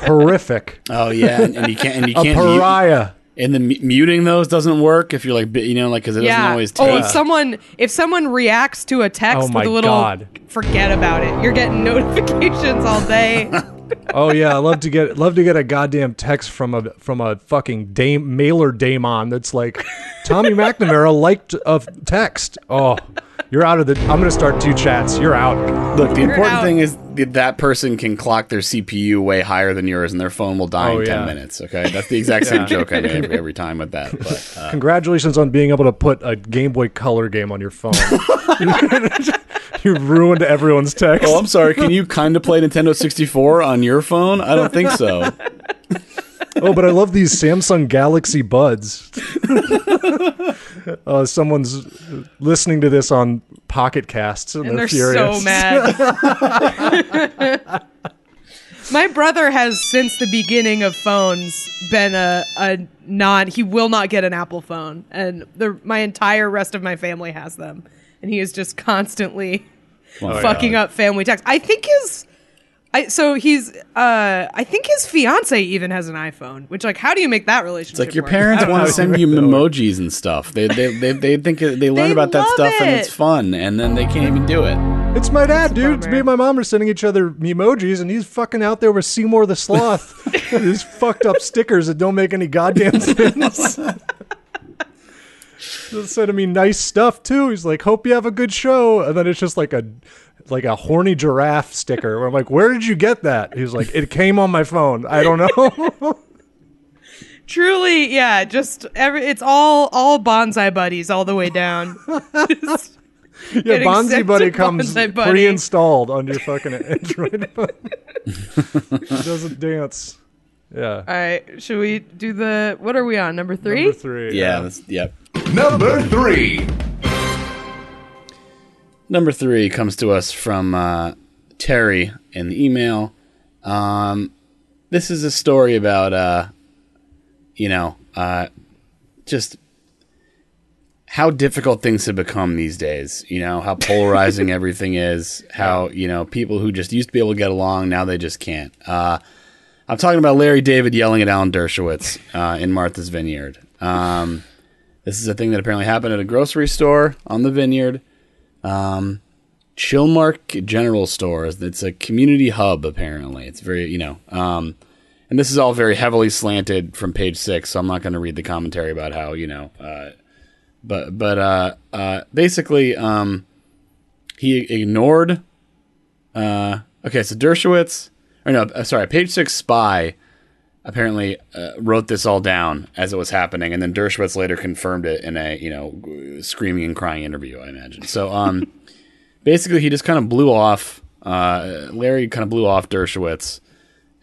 Horrific. Oh yeah, and, and you can't and you A can't mute, pariah. and the muting those doesn't work if you're like you know like because it doesn't always yeah. always Oh, if someone if someone reacts to a text Oh my with a little God. forget about it. You're getting notifications all day. Oh yeah, I love to get love to get a goddamn text from a from a fucking dame, mailer daemon that's like Tommy McNamara liked a text. Oh, you're out of the. I'm gonna start two chats. You're out. Look, the important out. thing is that that person can clock their CPU way higher than yours, and their phone will die Oh, in ten yeah. Okay, that's the exact same Yeah. joke I make every, every time with that. But uh, Congratulations on being able to put a Game Boy Color game on your phone. you ruined everyone's text. oh, I'm sorry. Can you kind of play Nintendo 64 on your phone? I don't think so. oh, but I love these Samsung Galaxy Buds. uh, someone's listening to this on Pocket Casts and, and they're, they're furious. so mad. My brother has, since the beginning of phones, been a, a non. He will not get an Apple phone, and the my entire rest of my family has them, and he is just constantly Well, fucking up family text. I think his. I, so he's uh I think his fiance even has an iPhone, which like how do you make that relationship? It's like your work? parents want to send you emojis and stuff. They they they, they think they learn They about that love stuff and it's fun, and then they can't even do it. It's my dad, a dude. It's me and my mom are sending each other emojis, and he's fucking out there with Seymour the Sloth. These fucked up stickers that don't make any goddamn sense. He's sending me nice stuff too. He's like, "Hope you have a good show," and then it's just like a like a horny giraffe sticker. Where I'm like, where did you get that? He's like, it came on my phone. I don't know. Truly, yeah, just every it's all all Bonzi buddies all the way down. Just yeah, getting Bonzi Buddy comes Bonzi Buddy. pre-installed on your fucking Android phone. it doesn't dance. Yeah. All right, should we do the what are we on? Number 3? Number three. Yeah, that's, yep. Number three. Number three comes to us from uh, Terry in the email. Um, this is a story about, uh, you know, uh, just how difficult things have become these days. You know, how polarizing everything is. How, you know, people who just used to be able to get along, now they just can't. Uh, I'm talking about Larry David yelling at Alan Dershowitz uh, in Martha's Vineyard. Um, this is a thing that apparently happened at a grocery store on the vineyard. Um, Chilmark General Stores. It's a community hub, apparently. It's very, you know, um, and this is all very heavily slanted from page six, so I'm not going to read the commentary about how, you know, uh, but, but, uh, uh, basically, um, he ignored, uh, okay, so Dershowitz, or no, uh, sorry, page six spy apparently uh, wrote this all down as it was happening, and then Dershowitz later confirmed it in a you know screaming and crying interview. I imagine. So um, basically, he just kind of blew off. Uh, Larry kind of blew off Dershowitz,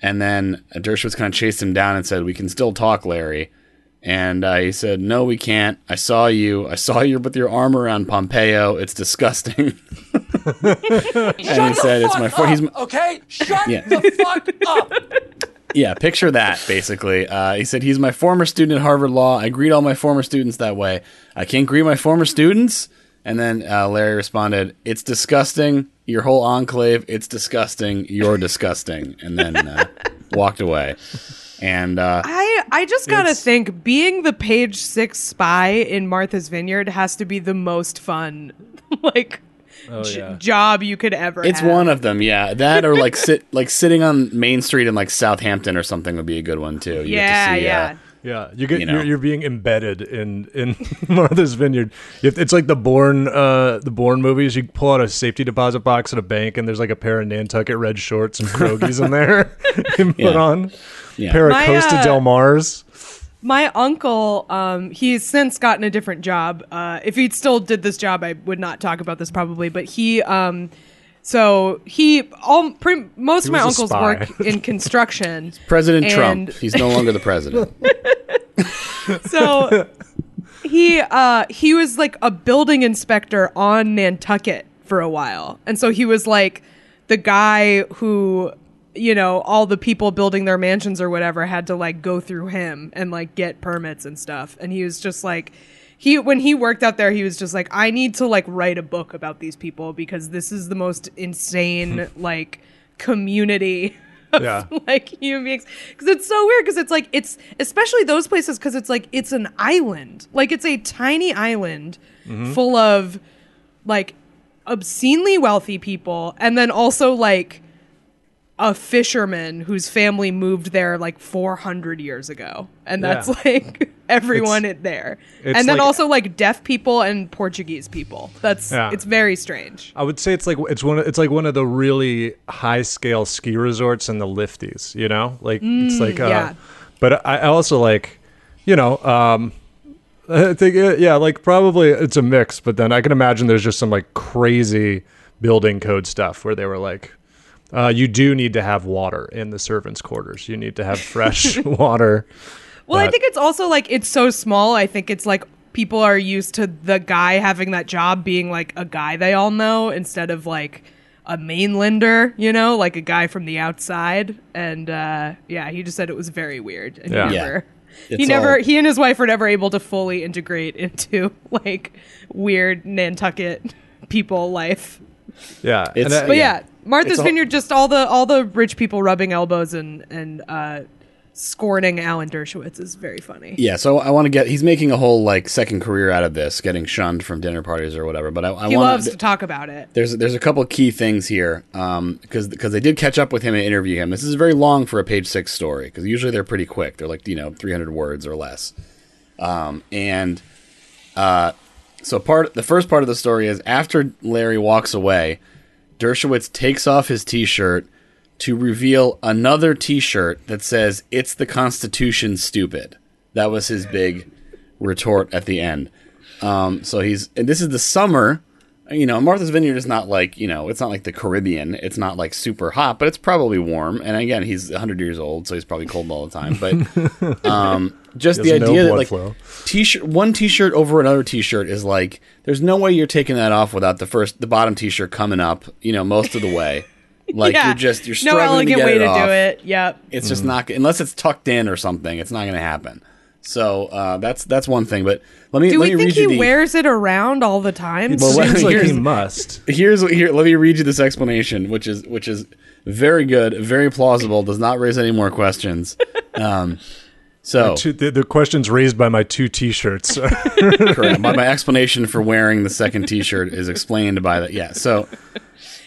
and then Dershowitz kind of chased him down and said, "We can still talk, Larry." And uh, he said, "No, we can't. I saw you. I saw you with your arm around Pompeo. It's disgusting." and he said, "It's my fault." he's my- Okay? Shut Yeah. the fuck up. Yeah, picture that basically. Uh, he said he's my former student at Harvard Law. I greet all my former students that way. I can't greet my former students. And then uh, Larry responded, "It's disgusting. Your whole enclave. It's disgusting. You're disgusting." And then uh, walked away. And uh, I I just gotta think being the page six spy in Martha's Vineyard has to be the most fun, like, j- yeah. job you could ever. it's have. one of them, yeah. That or like sit like sitting on Main Street in like Southampton or something would be a good one too. You get to Yeah, uh, yeah. Yeah, you get You you know. are you're being embedded in in Martha's Vineyard. It's like the Bourne uh the Bourne movies. You pull out a safety deposit box at a bank, and there's like a pair of Nantucket red shorts and pierogies in there. and put Yeah. on Yeah. pair of My, Costa uh, Del Mars. My uncle, um, he's since gotten a different job. Uh, if he still did this job, I would not talk about this probably. But he, um, so he, all pretty, most He of my was a uncle's spy. work in construction. President And- Trump. He's no longer the president. so he uh he was like a building inspector on Nantucket for a while. And so he was like the guy who you know, all the people building their mansions or whatever had to like go through him and like get permits and stuff. And he was just like he when he worked out there, he was just like, I need to like write a book about these people because this is the most insane like community of, Yeah. like human beings because it's so weird because it's like it's especially those places because it's like it's an island like it's a tiny island mm-hmm. full of like obscenely wealthy people and then also like a fisherman whose family moved there like 400 years ago and that's Yeah. like everyone in there it's and then like- also like deaf people and portuguese people that's Yeah. it's very strange I would say it's like it's one. Of, it's like one of the really high scale ski resorts in the lifties. You know, like it's like. Uh, Mm, yeah. But I I also like, you know, um, I think uh, yeah, like probably it's a mix. But then I can imagine there's just some like crazy building code stuff where they were like. Uh, you do need to have water in the servants' quarters. You need to have fresh water. Well, I think it's also like it's so small. I think it's like people are used to the guy having that job being like a guy they all know instead of like a mainlander, you know, like a guy from the outside. And uh, yeah, he just said it was very weird. And Yeah. he Yeah. never, he never, all- he and his wife were never able to fully integrate into like weird Nantucket people life. Yeah, It's- and I- But yeah, Martha's Vineyard, just all the all the rich people rubbing elbows and and uh, scorning Alan Dershowitz is very funny. Yeah, so I want to get. He's making a whole like second career out of this, getting shunned from dinner parties or whatever. But I, I He want loves to talk about it. There's there's a couple key things here because because they did catch up with him and interview him. This is very long for a page six story because usually they're pretty quick. They're like you know 300 words or less. Um, and uh, so part the first part of the story is after Larry walks away, Dershowitz takes off his T-shirt to reveal another T-shirt that says "It's the Constitution, stupid." That was his big retort at the end. Um, so he's and this is the summer. You know, Martha's Vineyard is not like you know, it's not like the Caribbean. It's not like super hot, but it's probably warm. And again, he's 100 years old, so he's probably cold all the time. But um, just the There's no idea that like flow. t-shirt, one t-shirt over another t-shirt is like, there's no way you're taking that off without the first, the bottom t-shirt coming up. You know, most of the way. Like yeah. you're just you're no struggling elegant to get way it to off. do it. Yep. It's just not unless it's tucked in or something. It's not going to happen. So uh, that's that's one thing. But let me Do let we me think read he the, wears it around all the time? It Well, what- seems like he here's- must. here's here. Let me read you this explanation, which is which is very good, very plausible. Does not raise any more questions. Um, so Two, the, the questions raised by my two T-shirts. correct. My, my explanation for wearing the second T-shirt is explained by that. Yeah. So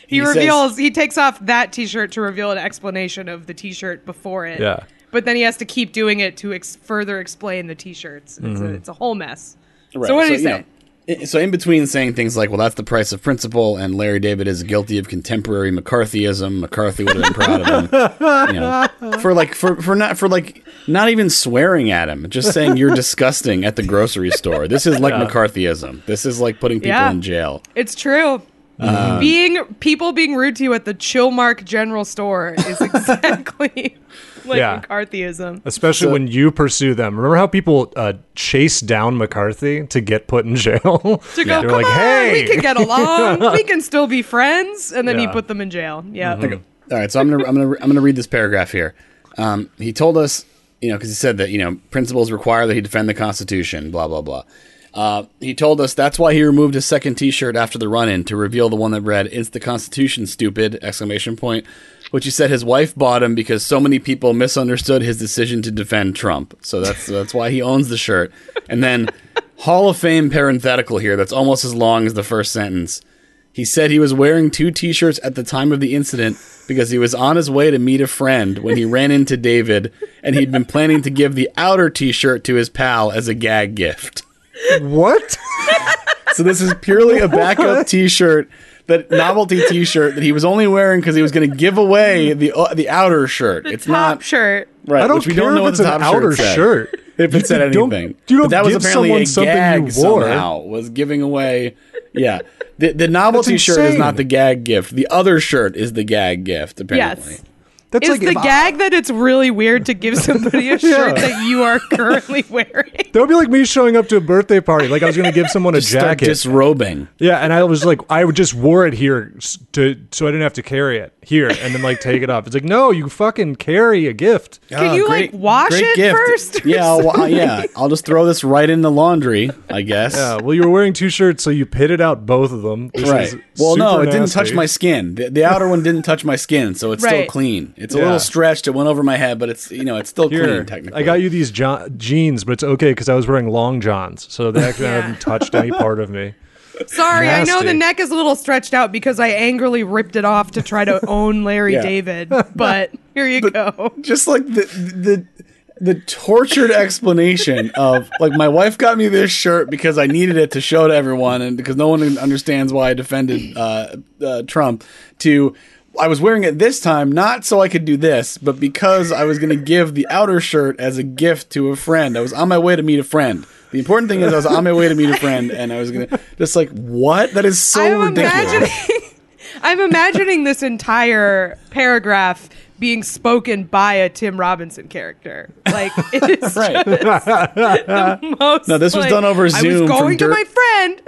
he, he says- reveals he takes off that t-shirt to reveal an explanation of the t-shirt before it. Yeah. But then he has to keep doing it to ex- further explain the t-shirts. It's, a, it's a whole mess. Right. So what did he you say? know, so in between saying things like, "Well, that's the price of principle," and Larry David is guilty of contemporary McCarthyism. McCarthy would have been proud of him. You know, for like for for not for like not even swearing at him, just saying you're disgusting at the grocery store. This is like McCarthyism. This is like putting people Yeah. in jail. It's true. Uh, Being people being rude to you at the Chilmark General Store is exactly like Yeah. McCarthyism. Especially So- when you pursue them. Remember how people uh, chase down McCarthy to get put in jail? To go, They're come like, on, hey, we can get along. we can still be friends, and then he put them in jail. Yeah. All right, so I'm gonna I'm gonna I'm gonna read this paragraph here. Um, he told us, you know, because he said that you know principles require that he defend the Constitution. Blah blah blah. Uh, he told us that's why he removed his second T-shirt after the run-in to reveal the one that read "It's the Constitution, stupid!" exclamation point, which he said his wife bought him because so many people misunderstood his decision to defend Trump. So that's that's why he owns the shirt. And then Hall of Fame parenthetical here that's almost as long as the first sentence. He said he was wearing two t shirts at the time of the incident because he was on his way to meet a friend when he ran into David, and he'd been planning to give the outer t shirt to his pal as a gag gift. what? So this is purely a backup t shirt. That novelty T-shirt that he was only wearing because he was going to give away the uh, the outer shirt. it's Top not shirt. right. I don't which we care don't know if it's the an outer shirt said. shirt. If it said You don't- anything, you don't but that was apparently someone a something gag you wore. somehow was giving away. Yeah, the the novelty That's shirt is not the gag gift. The other shirt is the gag gift. Apparently, Yes. That's Is like the if I- gag that it's really weird to give somebody a shirt that you are currently wearing? that would be like me showing up to a birthday party. Like I was going to give someone a start jacket. disrobing. Yeah, and I was like, I just wore it here to so I didn't have to carry it here, and then like take it off. It's like, no, you fucking carry a gift. Can you, like, wash it first? Yeah, I'll, wa- yeah. I'll just throw this right in the laundry. I guess. Yeah, well, you were wearing two shirts, so you pitted out both of them. This Right. Well, no, super it didn't touch my skin. The, the outer one didn't touch my skin, so it's still clean. It's a little stretched. It went over my head, but it's you know it's still Here, clean technically. I got you these jo- jeans, but it's okay because I was wearing long johns, so they actually Yeah. haven't touched any part of me. Sorry, I know the neck is a little stretched out because I angrily ripped it off to try to own Larry Yeah. David. But here you go. just like the the the tortured explanation of like my wife got me this shirt because I needed it to show to everyone and because no one understands why I defended uh, uh, Trump. To I was wearing it this time not so I could do this, but because I was going to give the outer shirt as a gift to a friend. I was on my way to meet a friend. The important thing is I was on my way to meet a friend and I was going to just like what? That is so I'm ridiculous. imagining I'm imagining this entire paragraph being spoken by a Tim Robinson character. Like it is Right. the most. No, this was like, done over Zoom. I was going to Dirk- my friend.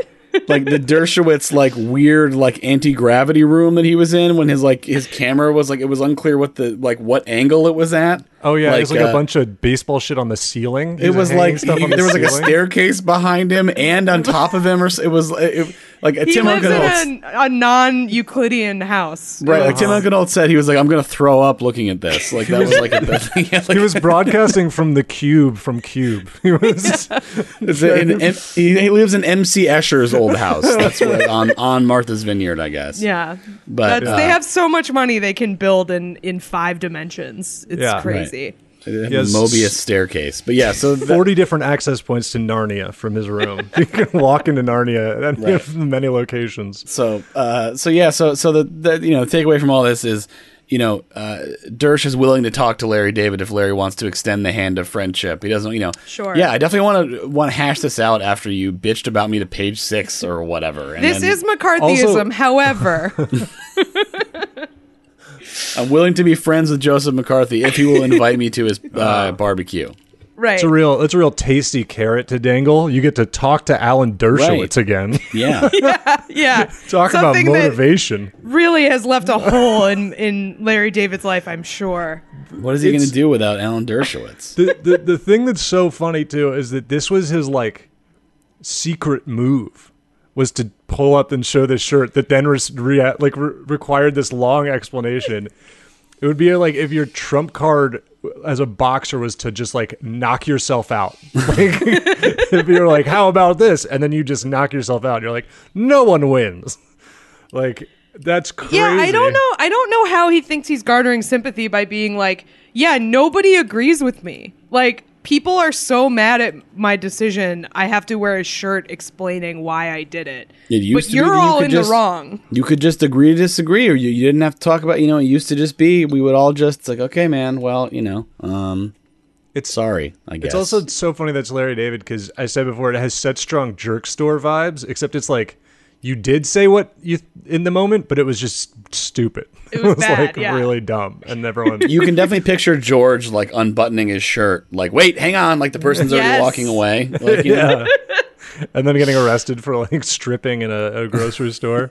Like the Dershowitz like weird like anti gravity room that he was in when his like his camera was like it was unclear what the like what angle it was at. Oh yeah, like, was like uh, a bunch of baseball shit on the ceiling. It was like stuff he- on the there was like a staircase behind him and on top of him, or it was it, like a He Tim lives Unkenholtz. in a, a non-Euclidean house. Right, like Uh-huh. Tim Unkenholtz said, he was like, "I'm gonna throw up looking at this." Like that was like a thing. Yeah, like, He was broadcasting from the cube from Cube. He was it's in, in- he, he lives in MC Escher's old house. That's where on on Martha's Vineyard, I guess. Yeah. But, That's, they uh, have so much money they can build in in five dimensions. It's Yeah. crazy. Has Mobius staircase. But yeah, so that, 40 different access points to Narnia from his room. you can walk into Narnia and Right. from many locations. so uh, so yeah, so so the, the you know takeaway from all this is you know uh, Dersh is willing to talk to Larry David if Larry wants to extend the hand of friendship. He doesn't, you know. Sure. Yeah, I definitely want to want to hash this out after you bitched about me to page six or whatever. And This then is McCarthyism. Also- However, I'm willing to be friends with Joseph McCarthy if he will invite me to his uh, barbecue. right. It's a real, it's a real tasty carrot to dangle. You get to talk to Alan Dershowitz Right. again. Yeah. yeah. talk about Something that motivation. really has left a hole in, in Larry David's life, I'm sure. what is he going to do without Alan Dershowitz? the, the the thing that's so funny too is that this was his like secret move was to pull up and show this shirt that then rea- like re- required this long explanation. It would be like if your trump card as a boxer was to just like knock yourself out. Like if you're like, how about this? And then you just knock yourself out. You're like, no one wins. Like that's crazy. Yeah, I don't know. I don't know how he thinks he's garnering sympathy by being like, yeah, nobody agrees with me. Like, people are so mad at my decision. I have to wear a shirt explaining why I did it. It used but to you're that you all could in just- the wrong. You could just agree to disagree, or you, you didn't have to talk about. You know, it used to just be we would all just like, okay, man. Well, you know, um, It's sorry. I guess It's also so funny that's Larry David because I said before it has such strong jerk store vibes, except it's like you did say what you in the moment, but it was just stupid. It was bad, like yeah. really dumb, and everyone. you can definitely picture George like unbuttoning his shirt, like, wait, hang on, like the person's already Yes. walking away. Like, you know, yeah. and then getting arrested for like stripping in a, a grocery store.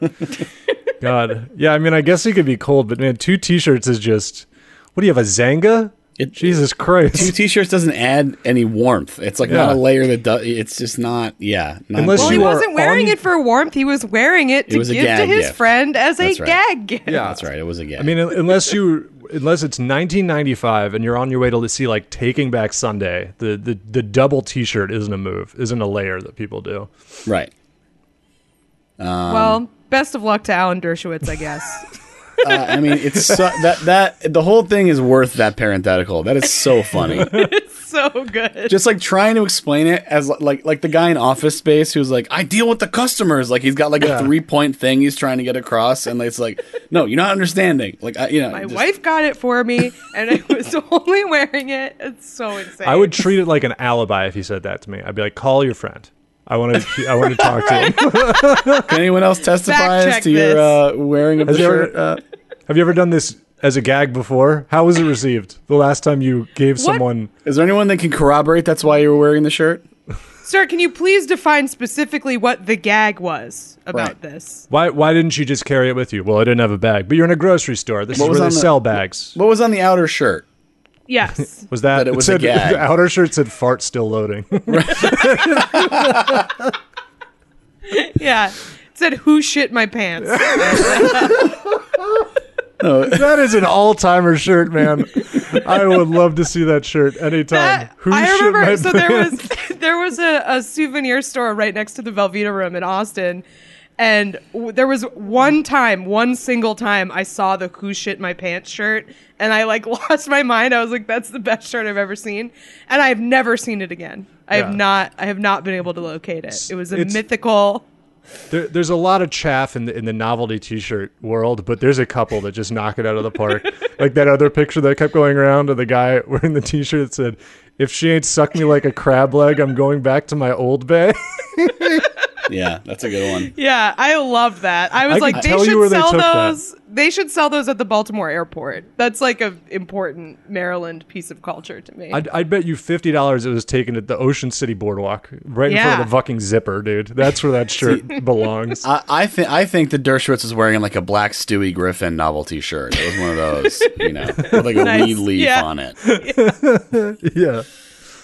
God, yeah. I mean, I guess he could be cold, but man, two T-shirts is just. What do you have? A Zanga? It- Jesus Christ! two t-shirts doesn't add any warmth. It's like not a layer that does. It's just not. Yeah, not Unless Well, he wasn't wearing on- it for warmth. He was wearing it to was a give to his gift. friend as That's a right. gag gift. Yeah. That's right. It was a gag. I mean, unless you unless it's 1995 and you're on your way to see like Taking Back Sunday, the the, the double T-shirt isn't a move, isn't a layer that people do. right. well, best of luck to Alan Dershowitz, I guess. Uh, I mean, it's so, that that the whole thing is worth that parenthetical. That is so funny. It's so good. just like trying to explain it as like like the guy in Office Space who's like, I deal with the customers. Like he's got like a three point thing he's trying to get across, and it's like, no, you're not understanding. Like I, you know, My just- wife got it for me, and I was only wearing it. It's so insane. I would treat it like an alibi if he said that to me. I'd be like, call your friend. I want to. I want to talk to him. Can anyone else testify as check to your this. uh, wearing of the Has there- shirt? Uh, Have you ever done this as a gag before? How was it received? The last time you gave someone. is there anyone that can corroborate that's why you were wearing the shirt? Sir, can you please define specifically what the gag was about Right. this? Why? Why didn't you just carry it with you? Well, I didn't have a bag. But you're in a grocery store. This What is was where they on the- sell bags. What was on the outer shirt? Yes. Was that? That it was a said, gag. The outer shirt said "fart still loading." yeah. It said, Who shit my pants? that is an all-timer shirt, man. I would love to see that shirt anytime. That- Who I remember. my So there was there was a, a souvenir store right next to the Velveeta Room in Austin, and w- there was one time, one single time, I saw the "Who shit my pants" shirt, and I like lost my mind. I was like, "That's the best shirt I've ever seen," and I have never seen it again. I have not. I have not been able to locate it. It was a It's- mythical. There, there's a lot of chaff in the in the novelty T-shirt world, but there's a couple that just knock it out of the park. like that other picture that kept going around of the guy wearing the T-shirt that said, "If she ain't sucked me like a crab leg, I'm going back to my old bay." Yeah, that's a good one. Yeah, I love that. I was I like, they should where they sell that. those. They should sell those at the Baltimore airport. That's like an important Maryland piece of culture to me. I'd, I'd bet you fifty dollars it was taken at the Ocean City Boardwalk, right in front of the fucking zipper, dude. That's where that shirt belongs. I, I think I think that Dershowitz was wearing like a black Stewie Griffin novelty shirt. It was one of those, you know, with like a Nice. weed leaf Yeah. on it. yeah.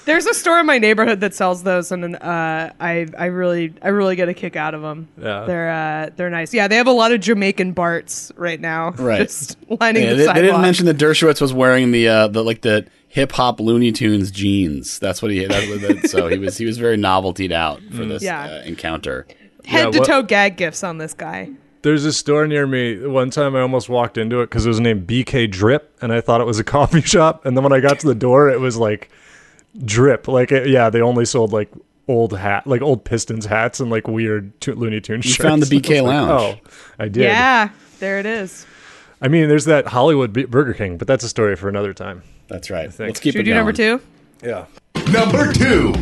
There's a store in my neighborhood that sells those, and uh, I I really I really get a kick out of them. Yeah. they're uh, they're nice. Yeah, they have a lot of Jamaican Barts right now, Right. Just lining Yeah, the they, they didn't mention that Dershowitz was wearing the uh, the like the hip hop Looney Tunes jeans. That's what he. That, was that, so he was he was very noveltied out for this Yeah. uh, encounter. head Yeah, to what- toe gag gifts on this guy. There's a store near me. One time I almost walked into it because it was named BK Drip, and I thought it was a coffee shop. And then when I got to the door, it was like Drip. Like, it, yeah, they only sold like old hat, like old Pistons hats and like weird to- Looney Tunes You shirts. found the I was BK like, Lounge. Oh, I did. Yeah, there it is. I mean, there's that Hollywood B- Burger King, but that's a story for another time. That's right. Let's keep Should we it do number two? Yeah. Number two.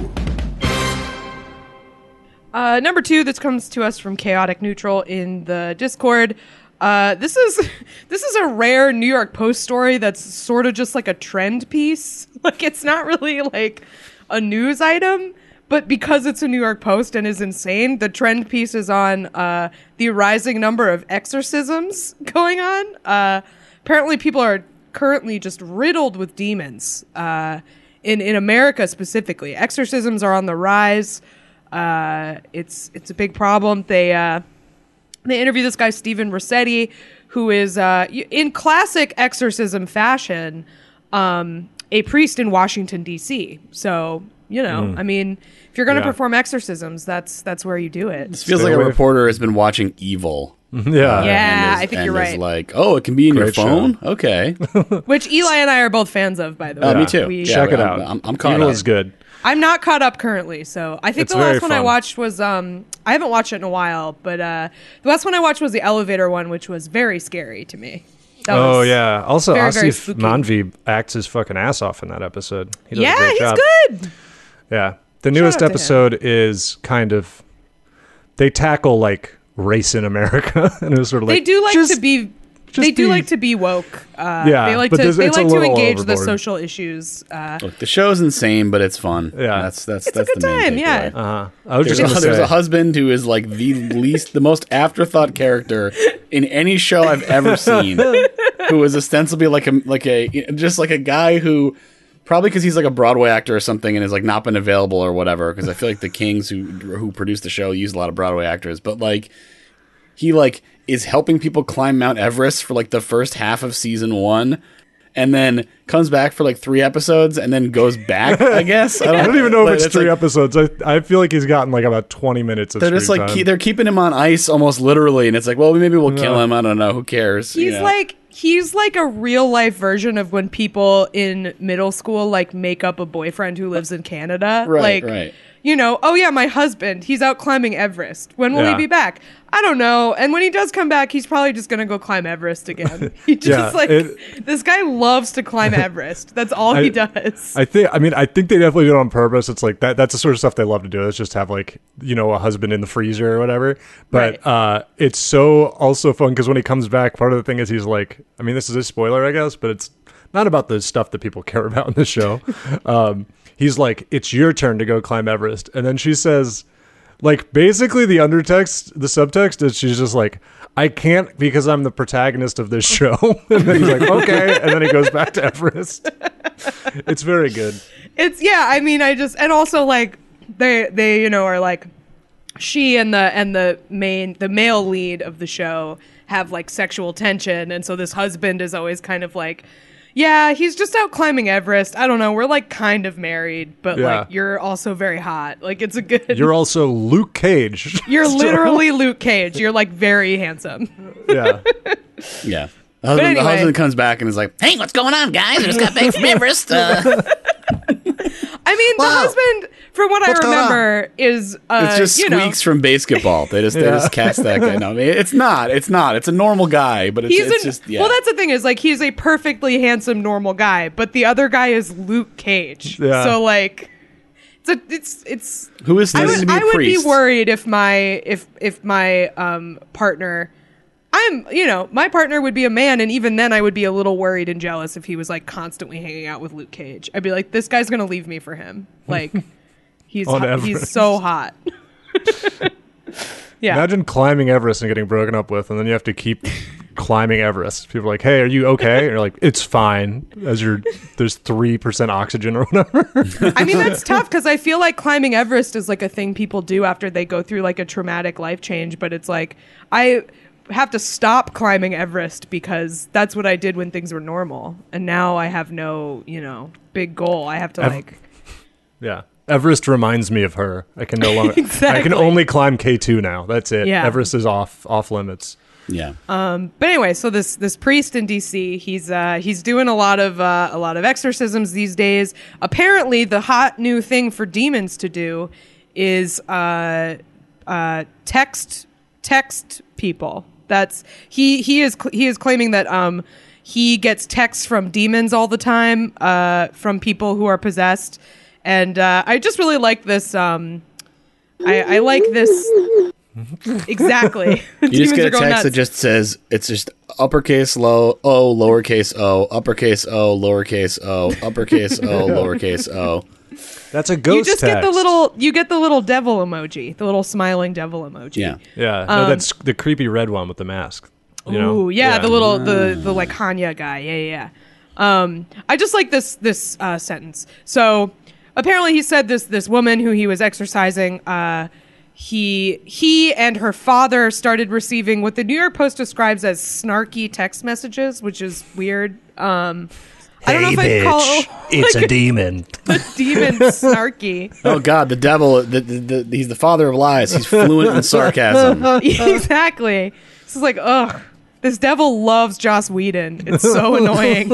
Uh, number two, this comes to us from Chaotic Neutral in the Discord. Uh, this is this is a rare New York Post story that's sort of just like a trend piece. Like it's not really like a news item, but because it's a New York Post and is insane, the trend piece is on uh, the rising number of exorcisms going on. Uh, apparently, people are currently just riddled with demons. Uh, in in America specifically, exorcisms are on the rise. Uh, it's it's a big problem. They uh, they interview this guy Stephen Rossetti, who is uh, in classic exorcism fashion, um, a priest in Washington D.C. So you know, I mean, if you're going to Yeah. perform exorcisms, that's that's where you do it. This feels Stay like a away reporter has been watching Evil. Yeah. Yeah, and is- I think and you're is right. Like, oh, it can be in your Great show. phone. Okay, Which Eli and I are both fans of, by the way. Uh, me too. We- Yeah, Check it I'm- out. I'm, I'm caught Evil is good. I'm not caught up currently, so I think It's the last one I watched was um I haven't watched it in a while, but uh the last one I watched was the elevator one, which was very scary to me. That Oh yeah. Also, very, Aasif. Mandvi acts his fucking ass off in that episode. He does a Yeah, great he's job. good. Yeah. The newest out to him. episode is kind of they tackle like race in America, and it was sort of like they do like just- to be they do be- like to be woke. Uh, Yeah, they like to there's- they like to little engage the social issues. Uh, Look, the show's insane, but it's fun. Yeah. that's that's It's a good the time, yeah. Uh-huh. I was There's, just a, gonna there's a husband who is like the least, the most afterthought character in any show I've ever seen. who is ostensibly like a like a just like a guy who probably because he's like a Broadway actor or something and has like not been available or whatever. Because I feel like the Kings who who produced the show use a lot of Broadway actors, but like he like is helping people climb Mount Everest for like the first half of season one. And then comes back for like three episodes, and then goes back. I guess I don't, I don't even know like, if it's it's three like- episodes. I, I feel like he's gotten like about twenty minutes of they're just like time. ke- they're keeping him on ice almost literally, and it's like, well, maybe we'll kill him. I don't know. Who cares? You he's know? like he's like a real life version of when people in middle school like make up a boyfriend who lives in Canada. Right, like, right. You know, oh yeah, my husband, he's out climbing Everest. When will Yeah. he be back? I don't know. And when he does come back, he's probably just gonna go climb Everest again. He just Yeah, like it- this guy loves to climb Everest. That's all I- he does. I think. I mean, I think they definitely do it on purpose. It's like that. That's the sort of stuff they love to do. It's just have like you know a husband in the freezer or whatever. But Right. uh, it's so also fun because when he comes back, part of the thing is he's like. I mean, this is a spoiler, I guess, but it's not about the stuff that people care about in the show. um, he's like, "It's your turn to go climb Everest," and then she says. Like basically the undertext, the subtext is she's just like, I can't because I'm the protagonist of this show. and then he's like, okay, and then he goes back to Everest. It's very good. it's yeah i mean i just and also like they they you know are like she and the and the main the male lead of the show have like sexual tension and so this husband is always kind of like yeah he's just out climbing everest i don't know we're like kind of married but Yeah. like you're also very hot like it's a good You're also Luke Cage. you're So- literally luke cage you're like very handsome yeah. yeah. The husband, the husband comes back and is like, "Hey, what's going on, guys? I just got back from Everest." Uh, i mean the husband from what What's i remember is uh it's just you know squeaks from basketball. They just they just cast that guy. No, I mean, it's not. It's not. It's a normal guy, but it's, he's it's an, just yeah. well that's the thing is like he's a perfectly handsome normal guy but the other guy is luke cage Yeah. so like it's a, it's it's who is this? I would, to be a I would be worried if my if if my um partner I'm you know my partner would be a man and even then I would be a little worried and jealous if he was like constantly hanging out with Luke Cage I'd be like this guy's gonna leave me for him like he's On hot, he's so hot yeah Imagine climbing Everest and getting broken up with, and then you have to keep climbing Everest. People are like, "Hey, are you okay?" And you're like, "It's fine." As you're there's three percent oxygen or whatever. I mean, that's tough because I feel like climbing Everest is like a thing people do after they go through like a traumatic life change. But it's like, I have to stop climbing Everest because that's what I did when things were normal. And now I have no, you know, big goal. I have to Ev- like, yeah. Everest reminds me of her. I can no longer. I can only climb K two now. That's it. Yeah. Everest is off off limits. Yeah. But anyway, so this this priest in DC, he's uh, he's doing a lot of uh, a lot of exorcisms these days. Apparently, the hot new thing for demons to do is uh, uh, text text people. That's he he is cl- he is claiming that um, he gets texts from demons all the time uh, from people who are possessed, and uh, I just really like this. Um, I, I like this exactly. You just get a text that just says it's just uppercase low O lowercase o uppercase O lowercase o uppercase O lowercase o. That's a ghost you just get the little you get the little devil emoji, the little smiling devil emoji. Yeah. Yeah, no, that's the creepy red one with the mask. You know? Ooh, yeah, the little the the like Hannya guy. Yeah, yeah. yeah. Um, I just like this this uh, sentence. So apparently, he said this this woman who he was exercising. Uh, he he and her father started receiving what the New York Post describes as snarky text messages, which is weird. Um, I don't know if I'd call it's like a demon. a demon snarky. Oh God, the devil! The, the, the, he's the father of lies. He's fluent in sarcasm. exactly. This is like, ugh. This devil loves Joss Whedon. It's so annoying.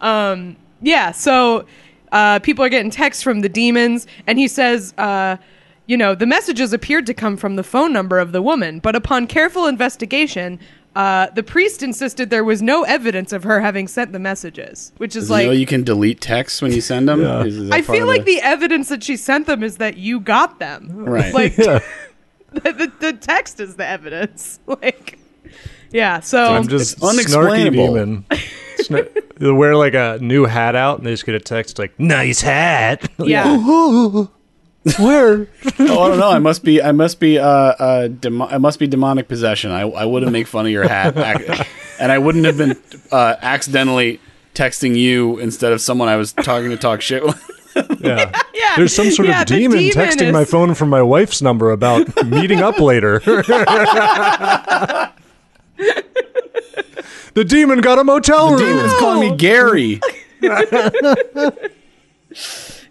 um, yeah. So uh, people are getting texts from the demons, and he says, uh, you know, the messages appeared to come from the phone number of the woman, but upon careful investigation. Uh, the priest insisted there was no evidence of her having sent the messages, which is Does like you know you can delete texts when you send them? Is- is I feel like the evidence that she sent them is that you got them. Right. Like the, the, the text is the evidence. Like yeah, so I'm just It's snarky unexplainable. demon. They'll wear like a new hat out, and they just get a text like "nice hat." yeah. Where? Oh, I don't know. I must be. I must be. Uh, uh, demo- I must be demonic possession. I, I wouldn't make fun of your hat, ac- and I wouldn't have been uh, accidentally texting you instead of someone I was talking to talk shit. with. Yeah. Yeah. There's some sort Yeah, of demon, demon texting is- my phone from my wife's number about meeting up later. the demon got a motel room. The demon's calling me Gary.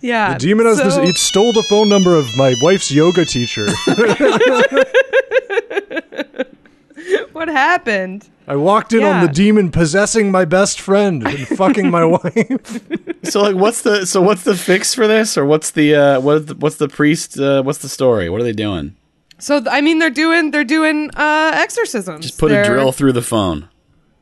Yeah. The demon has this. so- He stole the phone number of my wife's yoga teacher. What happened? I walked in on the demon possessing my best friend and fucking my wife. So like, what's the so what's the fix for this, or what's the uh, what the, what's the priest? Uh, what's the story? What are they doing? So I mean they're doing they're doing uh exorcisms. Just put They're- a drill through the phone.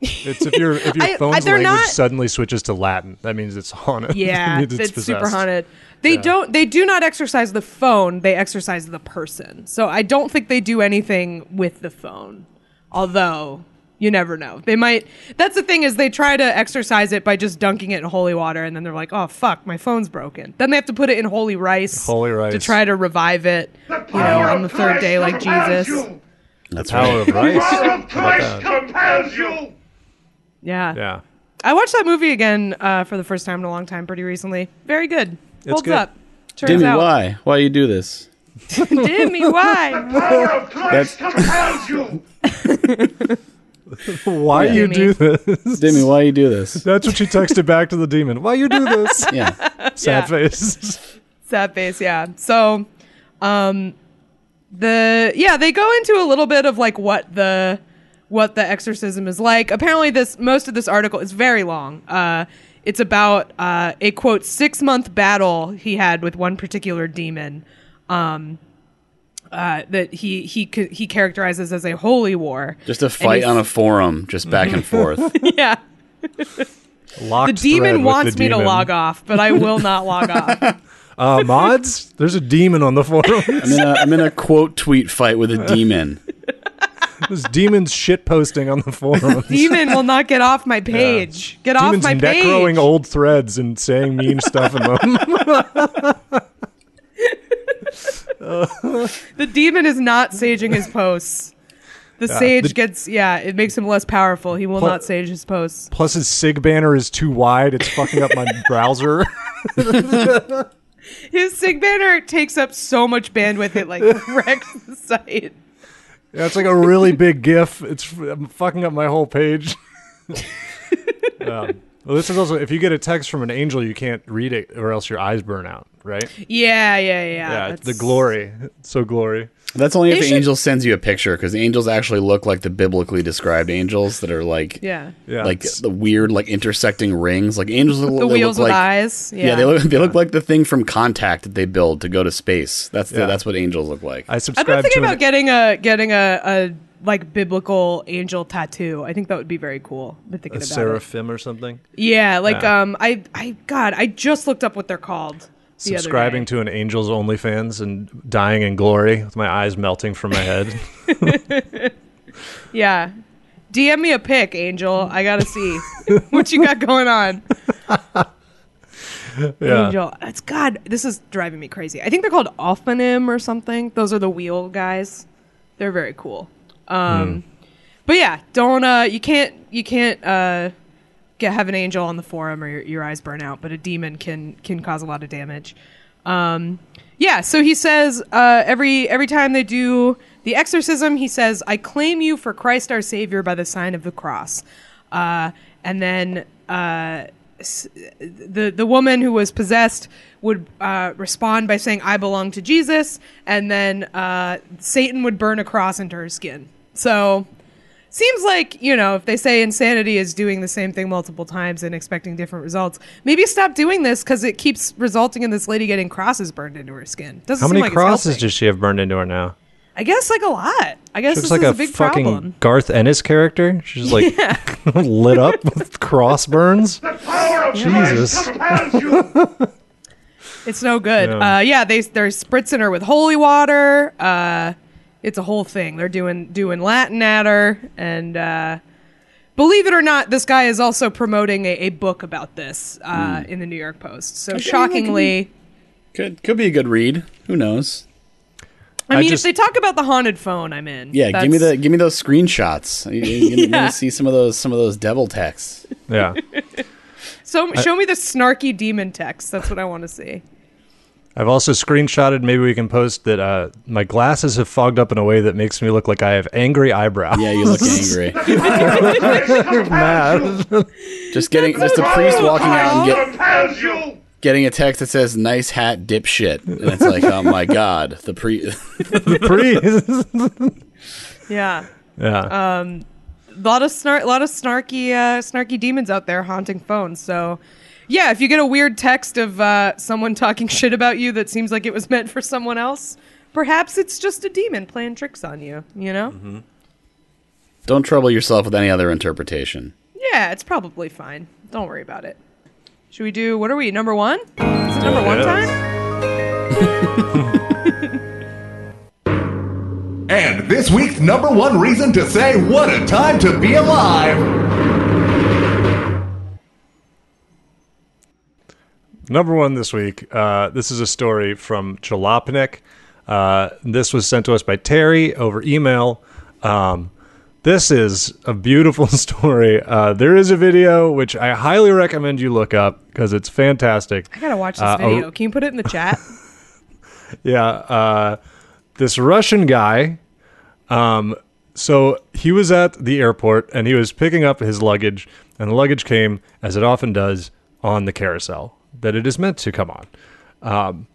It's if your if your I- I- phone's they're language not- suddenly switches to Latin, that means it's haunted. Yeah, It means it's, super haunted. They don't. They do not exercise the phone. They exercise the person. So I don't think they do anything with the phone. Although you never know. They might. That's the thing is they try to exercise it by just dunking it in holy water, and then they're like, "Oh fuck, my phone's broken." Then they have to put it in holy rice, Holy rice. to try to revive it. You know, on the third day, like Jesus. That's Power right. of rice. Power of Christ compels you. Yeah. Yeah. I watched that movie again uh, for the first time in a long time, pretty recently. Very good. Holds good. up. Turns Dimmy, out. why? Why you do this? Dimmy, why? The Power of Christ compels you. Why you do this? Dimmy, why you do this? That's what she texted back to the demon. Why you do this? Yeah. Sad Yeah. face. Sad face, yeah. So, um, the yeah, they go into a little bit of like what the what the exorcism is like. Apparently, this most of this article is very long. Uh, it's about uh, a quote six month battle he had with one particular demon. Um, uh, that he he he characterizes as a holy war. Just a fight on a forum, just back and forth. yeah. Locked The demon wants the me to log off, but I will not log off. Uh, mods? There's a demon on the forum. I'm in a I'm in a quote tweet fight with a demon. There's demons shit posting on the forum. Demon will not get off my page. Get Demons off my page. necroing old threads and saying mean stuff in them. The demon is not saging his posts. The sage the- gets yeah, it makes him less powerful. He will Pl- not sage his posts. Plus, his sig banner is too wide. It's fucking up my browser. His sig banner takes up so much bandwidth it like wrecks the site. Yeah, it's like a really big GIF. It's I'm fucking up my whole page. um, well, this is also if you get a text from an angel, you can't read it, or else your eyes burn out. Right? Yeah, yeah, yeah. Yeah, it's the glory. It's so glory. That's only if They the should- angel sends you a picture because the angels actually look like the biblically described angels that are like Yeah. Yeah. like the weird like intersecting rings. Like angels look, The wheels look with like, eyes. Yeah. Yeah, they look they look like the thing from Contact that they build to go to space. That's the, Yeah. that's what angels look like. I subscribe. I've been thinking to about an, getting a getting a, a like biblical angel tattoo. I think that would be very cool. Been thinking a about it. seraphim or something. Yeah, like Yeah. um, I I God, I just looked up what they're called. the Subscribing to an Angels OnlyFans and dying in glory with my eyes melting from my head. Yeah. DM me a pic, Angel. I gotta see what you got going on. yeah. Angel. that's God. This is driving me crazy. I think they're called Ophanim or something. Those are the wheel guys. They're very cool. Um, but yeah, don't. Uh, you can't. You can't. Uh, get have an angel on the forum or your, your eyes burn out. But a demon can can cause a lot of damage. Um, yeah. So he says uh, every every time they do the exorcism, he says, "I claim you for Christ our Savior by the sign of the cross." Uh, and then uh, the the woman who was possessed would uh, respond by saying, "I belong to Jesus," and then uh, Satan would burn a cross into her skin. So seems like you know if they say insanity is doing the same thing multiple times and expecting different results, maybe stop doing this because it keeps resulting in this lady getting crosses burned into her skin. Doesn't How many like crosses helping. does she have burned into her now? I guess like a lot. I guess She this looks like is a, a, big fucking problem. Garth Ennis character. She's like lit up with cross burns. The power of Jesus. Christ compels you. It's no good. Yeah. Uh, yeah, they they're spritzing her with holy water. Uh, it's a whole thing. They're doing doing Latin at her, and uh, believe it or not, this guy is also promoting a, a book about this uh, in the New York Post. So shockingly, Could could be a good read. Who knows? I I mean, just- if they talk about the haunted phone, I'm in. Yeah, give me the give me those screenshots. You, you, you Yeah. need to see some of those some of those devil texts. Yeah. So show me the snarky demon text. That's what I want to see. I've also screenshotted. Maybe we can post that uh, my glasses have fogged up in a way that makes me look like I have angry eyebrows. Yeah, you look angry. Mad. Just getting just a priest walking out and you. get, getting a text that says "nice hat, dipshit," and it's like, oh my god, the pre. priest. Yeah. yeah. a lot of snark, a lot of snarky, uh, snarky demons out there haunting phones. So, yeah, if you get a weird text of uh, someone talking shit about you that seems like it was meant for someone else, perhaps it's just a demon playing tricks on you. You know? Mm-hmm. Don't trouble yourself with any other interpretation. Yeah, it's probably fine. Don't worry about it. Should we do? What are we? Number one? Is it number one Yes. time? And this week's number one reason to say what a time to be alive. Number one this week. Uh, this is a story from Jalopnik. Uh, this was sent to us by Terry over email. Um, this is a beautiful story. Uh, there is a video which I highly recommend you look up because it's fantastic. I gotta watch this Uh, video. a- Can you put it in the chat? Yeah, uh, this Russian guy. Um, so he was at the airport and he was picking up his luggage, and the luggage came, as it often does, on the carousel that it is meant to come on. Um,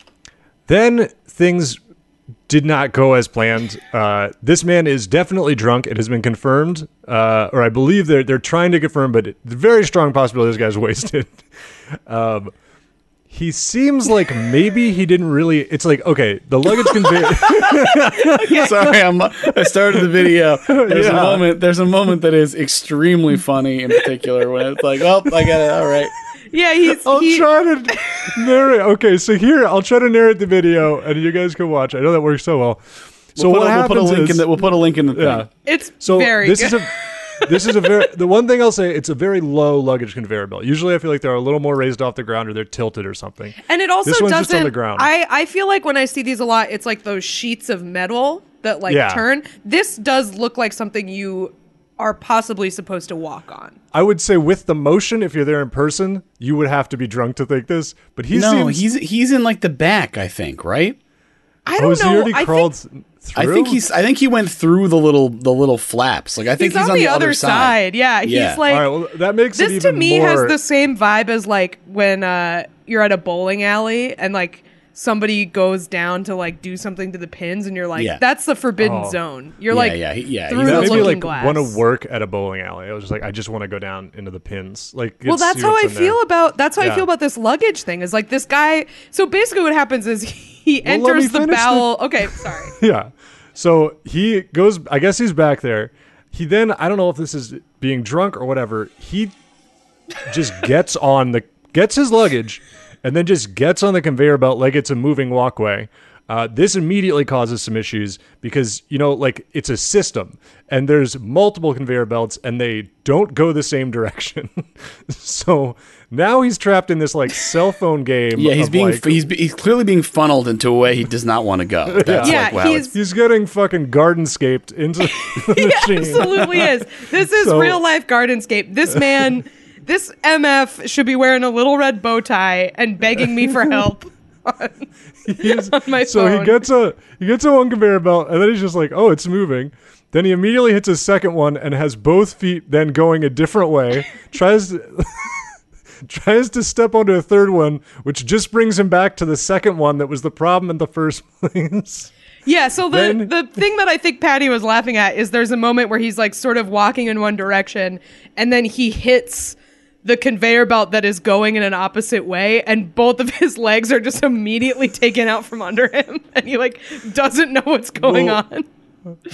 then things did not go as planned. Uh, this man is definitely drunk. It has been confirmed, uh, or I believe they're they're trying to confirm, but it, very strong possibility this guy's wasted. um, he seems like maybe he didn't really. It's like okay, the luggage conveyor. Sorry, I'm, I started the video. There's a moment. There's a moment that is extremely funny in particular when it's like, oh, I got it. All right. Yeah, he's. I'll he, try to narrate. Okay, so here I'll try to narrate the video, and you guys can watch. I know that works so well. So We'll what put, a, we'll put a link is, in the. We'll put a link in the thing. yeah. it's So very this good. is a this is a very the one thing I'll say it's a very low luggage conveyor belt. Usually I feel like they're a little more raised off the ground or they're tilted or something. And it also This one's doesn't. just on the ground. I I feel like when I see these a lot, it's like those sheets of metal that like Yeah. turn. This does look like something you are possibly supposed to walk on. I would say with the motion, if you're there in person, you would have to be drunk to think this. But he no, seems he's he's in like the back. I think right. I oh, don't has he know. already I crawled think through? I think he's. I think he went through the little the little flaps. Like I think he's, he's, on, the, other side. Yeah, Yeah. he's like. All right, well, that makes it this to me more. has the same vibe as like when uh, you're at a bowling alley and like somebody goes down to like do something to the pins, and you're like, Yeah. that's the forbidden Oh. zone. You're Yeah, like, yeah, he- yeah, through he's the not Maybe like glass. want to work at a bowling alley. I was just like, I just want to go down into the pins. Like, Well, that's how I feel there. about. That's how I Yeah. feel about this luggage thing. Is like this guy. So basically, what happens is he Well, let me enters the finish the- bowel. Okay, sorry. Yeah. So he goes. I guess he's back there. He then I don't know if this is being drunk or whatever. He just gets on the gets his luggage, and then just gets on the conveyor belt like it's a moving walkway. Uh, this immediately causes some issues because you know, like it's a system, and there's multiple conveyor belts, and they don't go the same direction. so now he's trapped in this like cell phone game. Yeah, he's of, being like, he's he's clearly being funneled into a way he does not want to go. That's Yeah, like wow. he's- He's getting fucking gardenscaped into the he machine. absolutely is. This is So- real life Gardenscape. This man, this MF should be wearing a little red bow tie and begging me for help. He's- on my so phone. he gets a he gets a one conveyor belt, and then he's just like, "Oh, it's moving." Then he immediately hits a second one and has both feet then going a different way. tries to tries to step onto a third one, which just brings him back to the second one that was the problem in the first place. Yeah, so the Then- the thing that I think Patty was laughing at is there's a moment where he's like sort of walking in one direction and then he hits the conveyor belt that is going in an opposite way and both of his legs are just immediately taken out from under him and he like doesn't know what's going Well- on.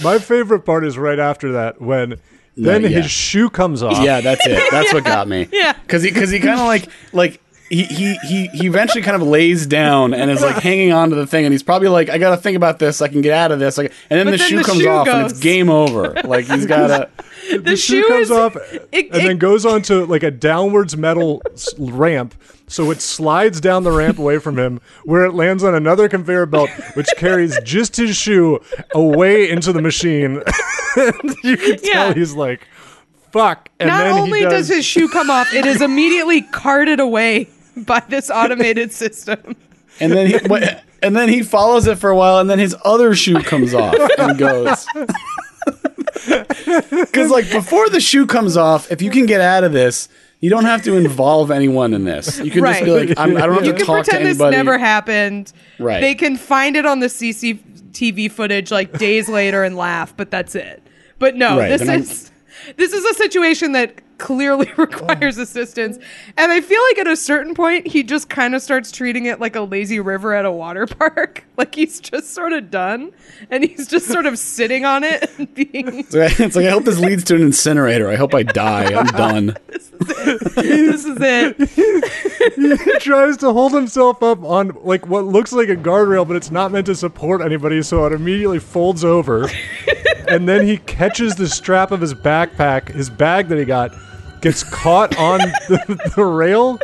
My favorite part is right after that when then yeah. his shoe comes off. yeah, that's it. That's what got me. Yeah. because he because he kind of like like. He, he, he, he eventually kind of lays down and is like hanging on to the thing and he's probably like I gotta think about this I can get out of this like and then But the then shoe the comes shoe off and it's game over like he's gotta The, shoe, shoe comes is off it- and then it- goes onto like a downwards metal ramp. So it slides down the ramp away from him, where it lands on another conveyor belt, which carries just his shoe away into the machine. you can tell Yeah. he's like, "Fuck!" And Not then only he does his shoe come off, it is immediately carted away by this automated system. and then he and then he follows it for a while and then his other shoe comes off and goes because like before the shoe comes off if you can get out of this you don't have to involve anyone in this you can just be like I'm, I don't have You to can talk to pretend this never happened. Right. They can find it on the CCTV footage like days later and laugh, but that's it. But no, Right, this then I'm- is this is a situation that clearly requires assistance. And I feel like at a certain point he just kind of starts treating it like a lazy river at a water park. Like he's just sort of done and he's just sort of sitting on it and being It's like- it's like I hope this leads to an incinerator I hope I die I'm done this is it. this is it. he tries to hold himself up on like what looks like a guardrail, but it's not meant to support anybody, so it immediately folds over. and then he catches the strap of his backpack, his bag that he got, gets caught on the, the rail.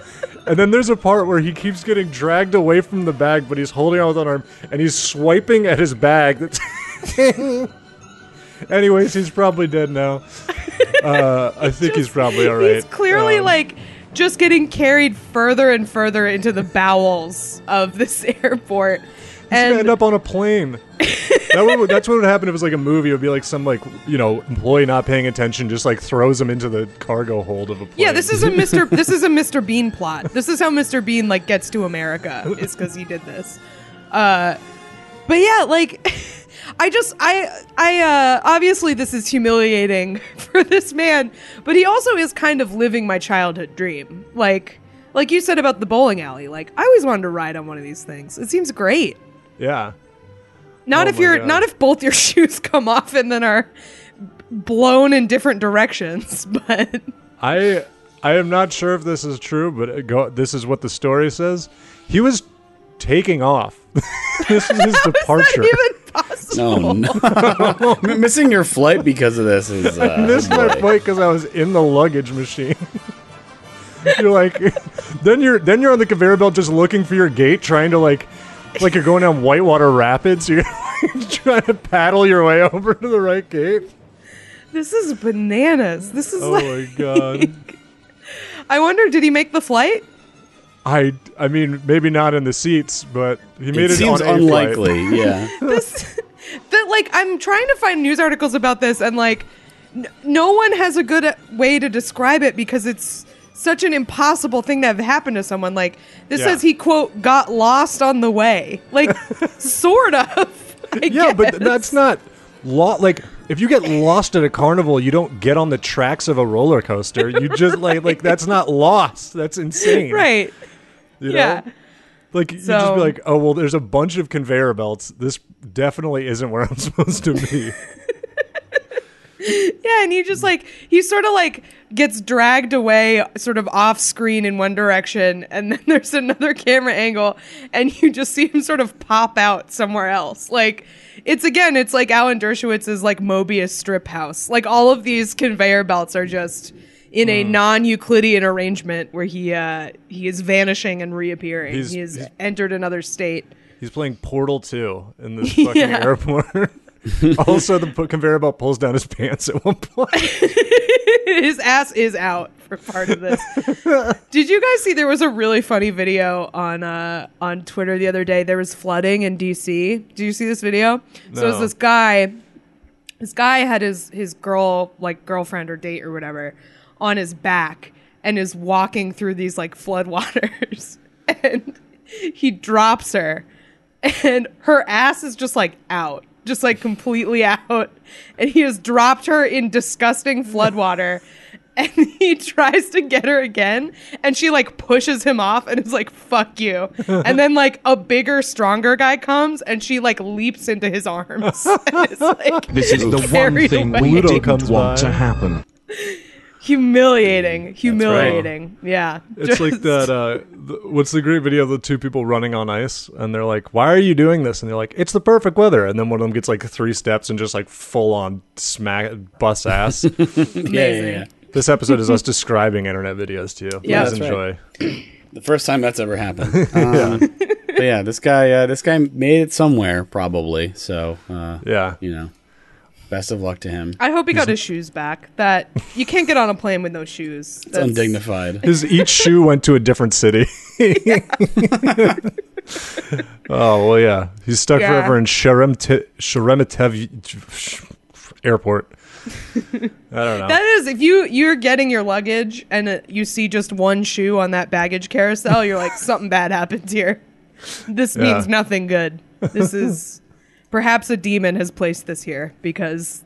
And then there's a part where he keeps getting dragged away from the bag, but he's holding on with one arm and he's swiping at his bag. That's Anyways, he's probably dead now. Uh, I think he's probably all right. He's clearly Um, like just getting carried further and further into the bowels of this airport. He's gonna end up on a plane. that would, that's what would happen if it was like a movie. It would be like some like you know employee not paying attention, just like throws him into the cargo hold of a plane. yeah, this is a Mr. this is a Mr. Bean plot. This is how Mr. Bean like gets to America is because he did this. Uh, but yeah, like I just I I uh, obviously this is humiliating for this man, but he also is kind of living my childhood dream. Like like you said about the bowling alley. Like I always wanted to ride on one of these things. It seems great. Yeah. Not Oh if my you're God. not if both your shoes come off and then are blown in different directions, but I I am not sure if this is true, but go, this is what the story says. He was taking off. this is his departure. not even possible. oh no missing your flight because of this is uh, missed my flight because I was in the luggage machine. you're like, then you're then you're on the conveyor belt just looking for your gate, trying to like, like you're going down Whitewater Rapids. You're trying to paddle your way over to the right gate. This is bananas. This is Oh like my god. I wonder did he make the flight? I I mean maybe not in the seats, but he made it it, seems on a flight. unlikely yeah This that like I'm trying to find news articles about this and like n- no one has a good way to describe it because it's such an impossible thing to have happened to someone. Like this Yeah. says he quote got lost on the way. Like sort of. I Yeah, but that's not law. Like, if you get lost at a carnival, you don't get on the tracks of a roller coaster. You just like like that's not lost. That's insane, right. You know? Yeah. Like you just be like, oh well, there's a bunch of conveyor belts. This definitely isn't where I'm supposed to be. Yeah, and he just like he sort of like gets dragged away sort of off screen in one direction and then there's another camera angle and you just see him sort of pop out somewhere else. Like it's again, it's like Alan Dershowitz's like Mobius strip house. Like all of these conveyor belts are just in a non-Euclidean arrangement where he uh he is vanishing and reappearing. He's- he has he's- entered another state. He's playing Portal 2 in this fucking Yeah. airport. also, the conveyor belt pulls down his pants at one point. his ass is out for part of this. Did you guys see there was a really funny video on uh on Twitter the other day? There was flooding in DC. Did you see this video? So it was this guy this guy had his his girl like girlfriend or date or whatever on his back and is walking through these like floodwaters and he drops her and her ass is just like out just like completely out and he has dropped her in disgusting floodwater and he tries to get her again and she like pushes him off and is like fuck you and then like a bigger stronger guy comes and she like leaps into his arms And it's like This is the one thing away. we Pluto didn't comes want by. to happen. Humiliating humiliating yeah It's like that. Uh, th- what's the great video of the two people running on ice, and they're like, "Why are you doing this?" And they're like, "It's the perfect weather." And then one of them gets like three steps and just like full on smack bust ass. Yeah, yeah, yeah. this episode is us describing internet videos to you. Yeah. Please That's right. enjoy. The first time that's ever happened. Um, But yeah, this guy, uh, this guy made it somewhere probably. So, uh, Yeah. you know, best of luck to him. I hope he got his shoes back. That you can't get on a plane with no shoes. It's undignified. His each shoe went to a different city. oh well, yeah. He's stuck Yeah. forever in Sheremte- Sheremetev Airport. I don't know. That is, if you you're getting your luggage and uh, you see just one shoe on that baggage carousel, you're like something bad happened here. This Yeah. means nothing good. This is perhaps a demon has placed this here because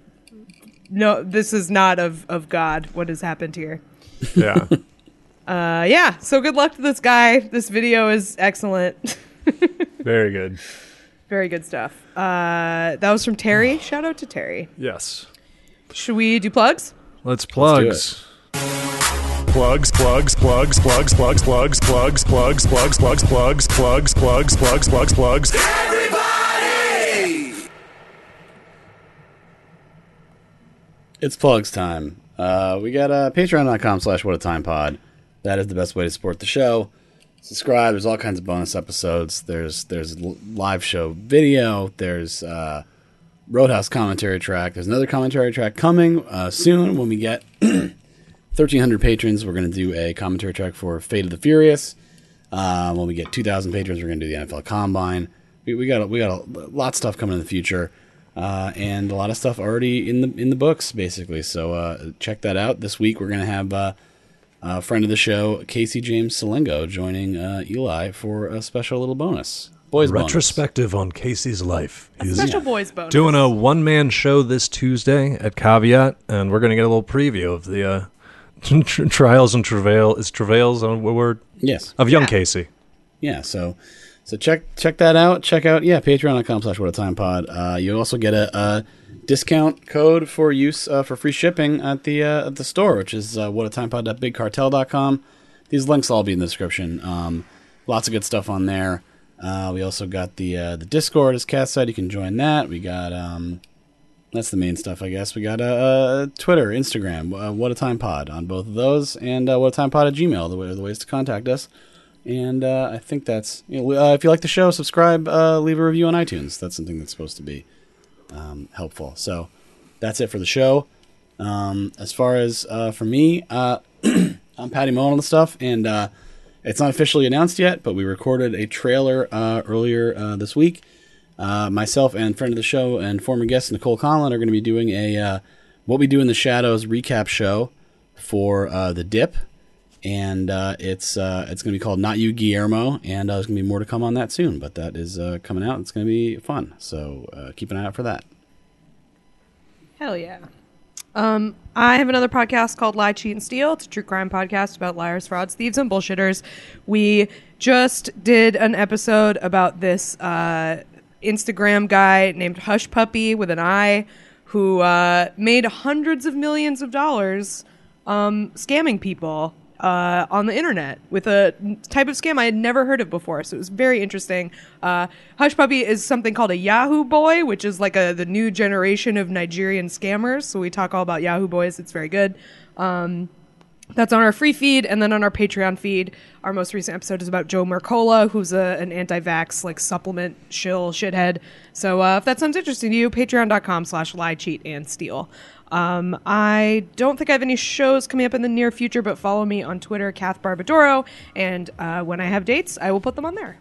no, this is not of of God. What has happened here? yeah. Uh, yeah. So good luck to this guy. This video is excellent. Very good. Very good stuff. Uh, that was from Terry. Shout out to Terry. Yes. Should we do plugs? Let's do plugs. Plugs, plugs, plugs, plugs, plugs, plugs, plugs, plugs, plugs, plugs, plugs, plugs, plugs, plugs, plugs, plugs. It's plugs time. Uh, we got uh, patreon.com slash what a time pod. That is the best way to support the show. Subscribe. There's all kinds of bonus episodes. There's there's live show video. There's uh, Roadhouse commentary track. There's another commentary track coming uh, soon when we get 1,300 patrons. We're going to do a commentary track for Fate of the Furious. Uh, when we get 2,000 patrons, we're going to do the NFL Combine. We, we got we got a lot of stuff coming in the future, uh, and a lot of stuff already in the in the books, basically. So uh, check that out. This week we're going to have uh, a friend of the show, Casey James Salengo, joining uh, Eli for a special little bonus. Boys bonus. Retrospective on Casey's life. He's Special boys bonus. doing a one man show this Tuesday at Caveat, and we're going to get a little preview of the uh, tr- trials and travail. Is travails a word? Yes. Of young Yeah. Casey. yeah so so check check that out. Check out yeah patreon.com slash what a time pod. Uh you also get a, a discount code for use uh, for free shipping at the uh, at the store which is uh, what a time pod.bigcartel.com these links will all be in the description. Um lots of good stuff on there. Uh we also got the uh the discord as Kath said. You can join that. We got um that's the main stuff, I guess. We got uh, uh, Twitter, Instagram, What a Time Pod on both of those, and What a Time Pod at Gmail, the, the ways to contact us. And uh, I think that's, you know, uh, if you like the show, subscribe, uh, leave a review on iTunes. That's something that's supposed to be um, helpful. So that's it for the show. Um, as far as uh, for me, uh, I'm Patty Mullen and stuff, and uh, it's not officially announced yet, but we recorded a trailer earlier this week. Myself and friend of the show and former guest Nicole Conlon are going to be doing a What We Do in the Shadows recap show for The Dip. And uh, it's uh, it's going to be called Not You Guillermo, and uh, there's going to be more to come on that soon. But that is uh, coming out. It's going to be fun, so uh, keep an eye out for that. Hell yeah. Um, I have another podcast called Lie, Cheat, and Steal. It's a true crime podcast about liars, frauds, thieves, and bullshitters. We just did an episode about this uh, Instagram guy named Hush Puppy with an I who made hundreds of millions of dollars um, scamming people uh, on the internet with a type of scam I had never heard of before. So it was very interesting. Uh, Hush Puppy is something called a Yahoo Boy, which is like a the new generation of Nigerian scammers. So we talk all about Yahoo Boys. It's very good. Um, that's on our free feed, and then on our Patreon feed, our most recent episode is about Joe Mercola, who's a, an anti-vax like supplement shill shithead. So uh, if that sounds interesting to you, Patreon.com/slash lie, cheat, and steal. Um, I don't think I have any shows coming up in the near future, but follow me on Twitter, Kath Barbadoro, and uh, when I have dates, I will put them on there.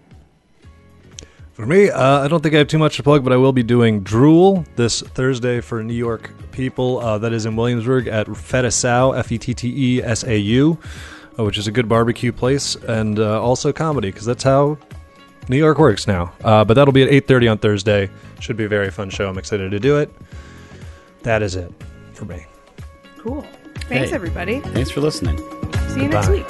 For me, uh, I don't think I have too much to plug, but I will be doing Drool this Thursday for New York people. Uh, that is in Williamsburg at Fettesau, F E T T E S A U, uh, which is a good barbecue place, and uh, also comedy because that's how New York works now. Uh, but that'll be at 8:30 on Thursday. Should be a very fun show. I'm excited to do it. That is it for me. Cool. Thanks, Hey. everybody. Thanks for listening. See you next week.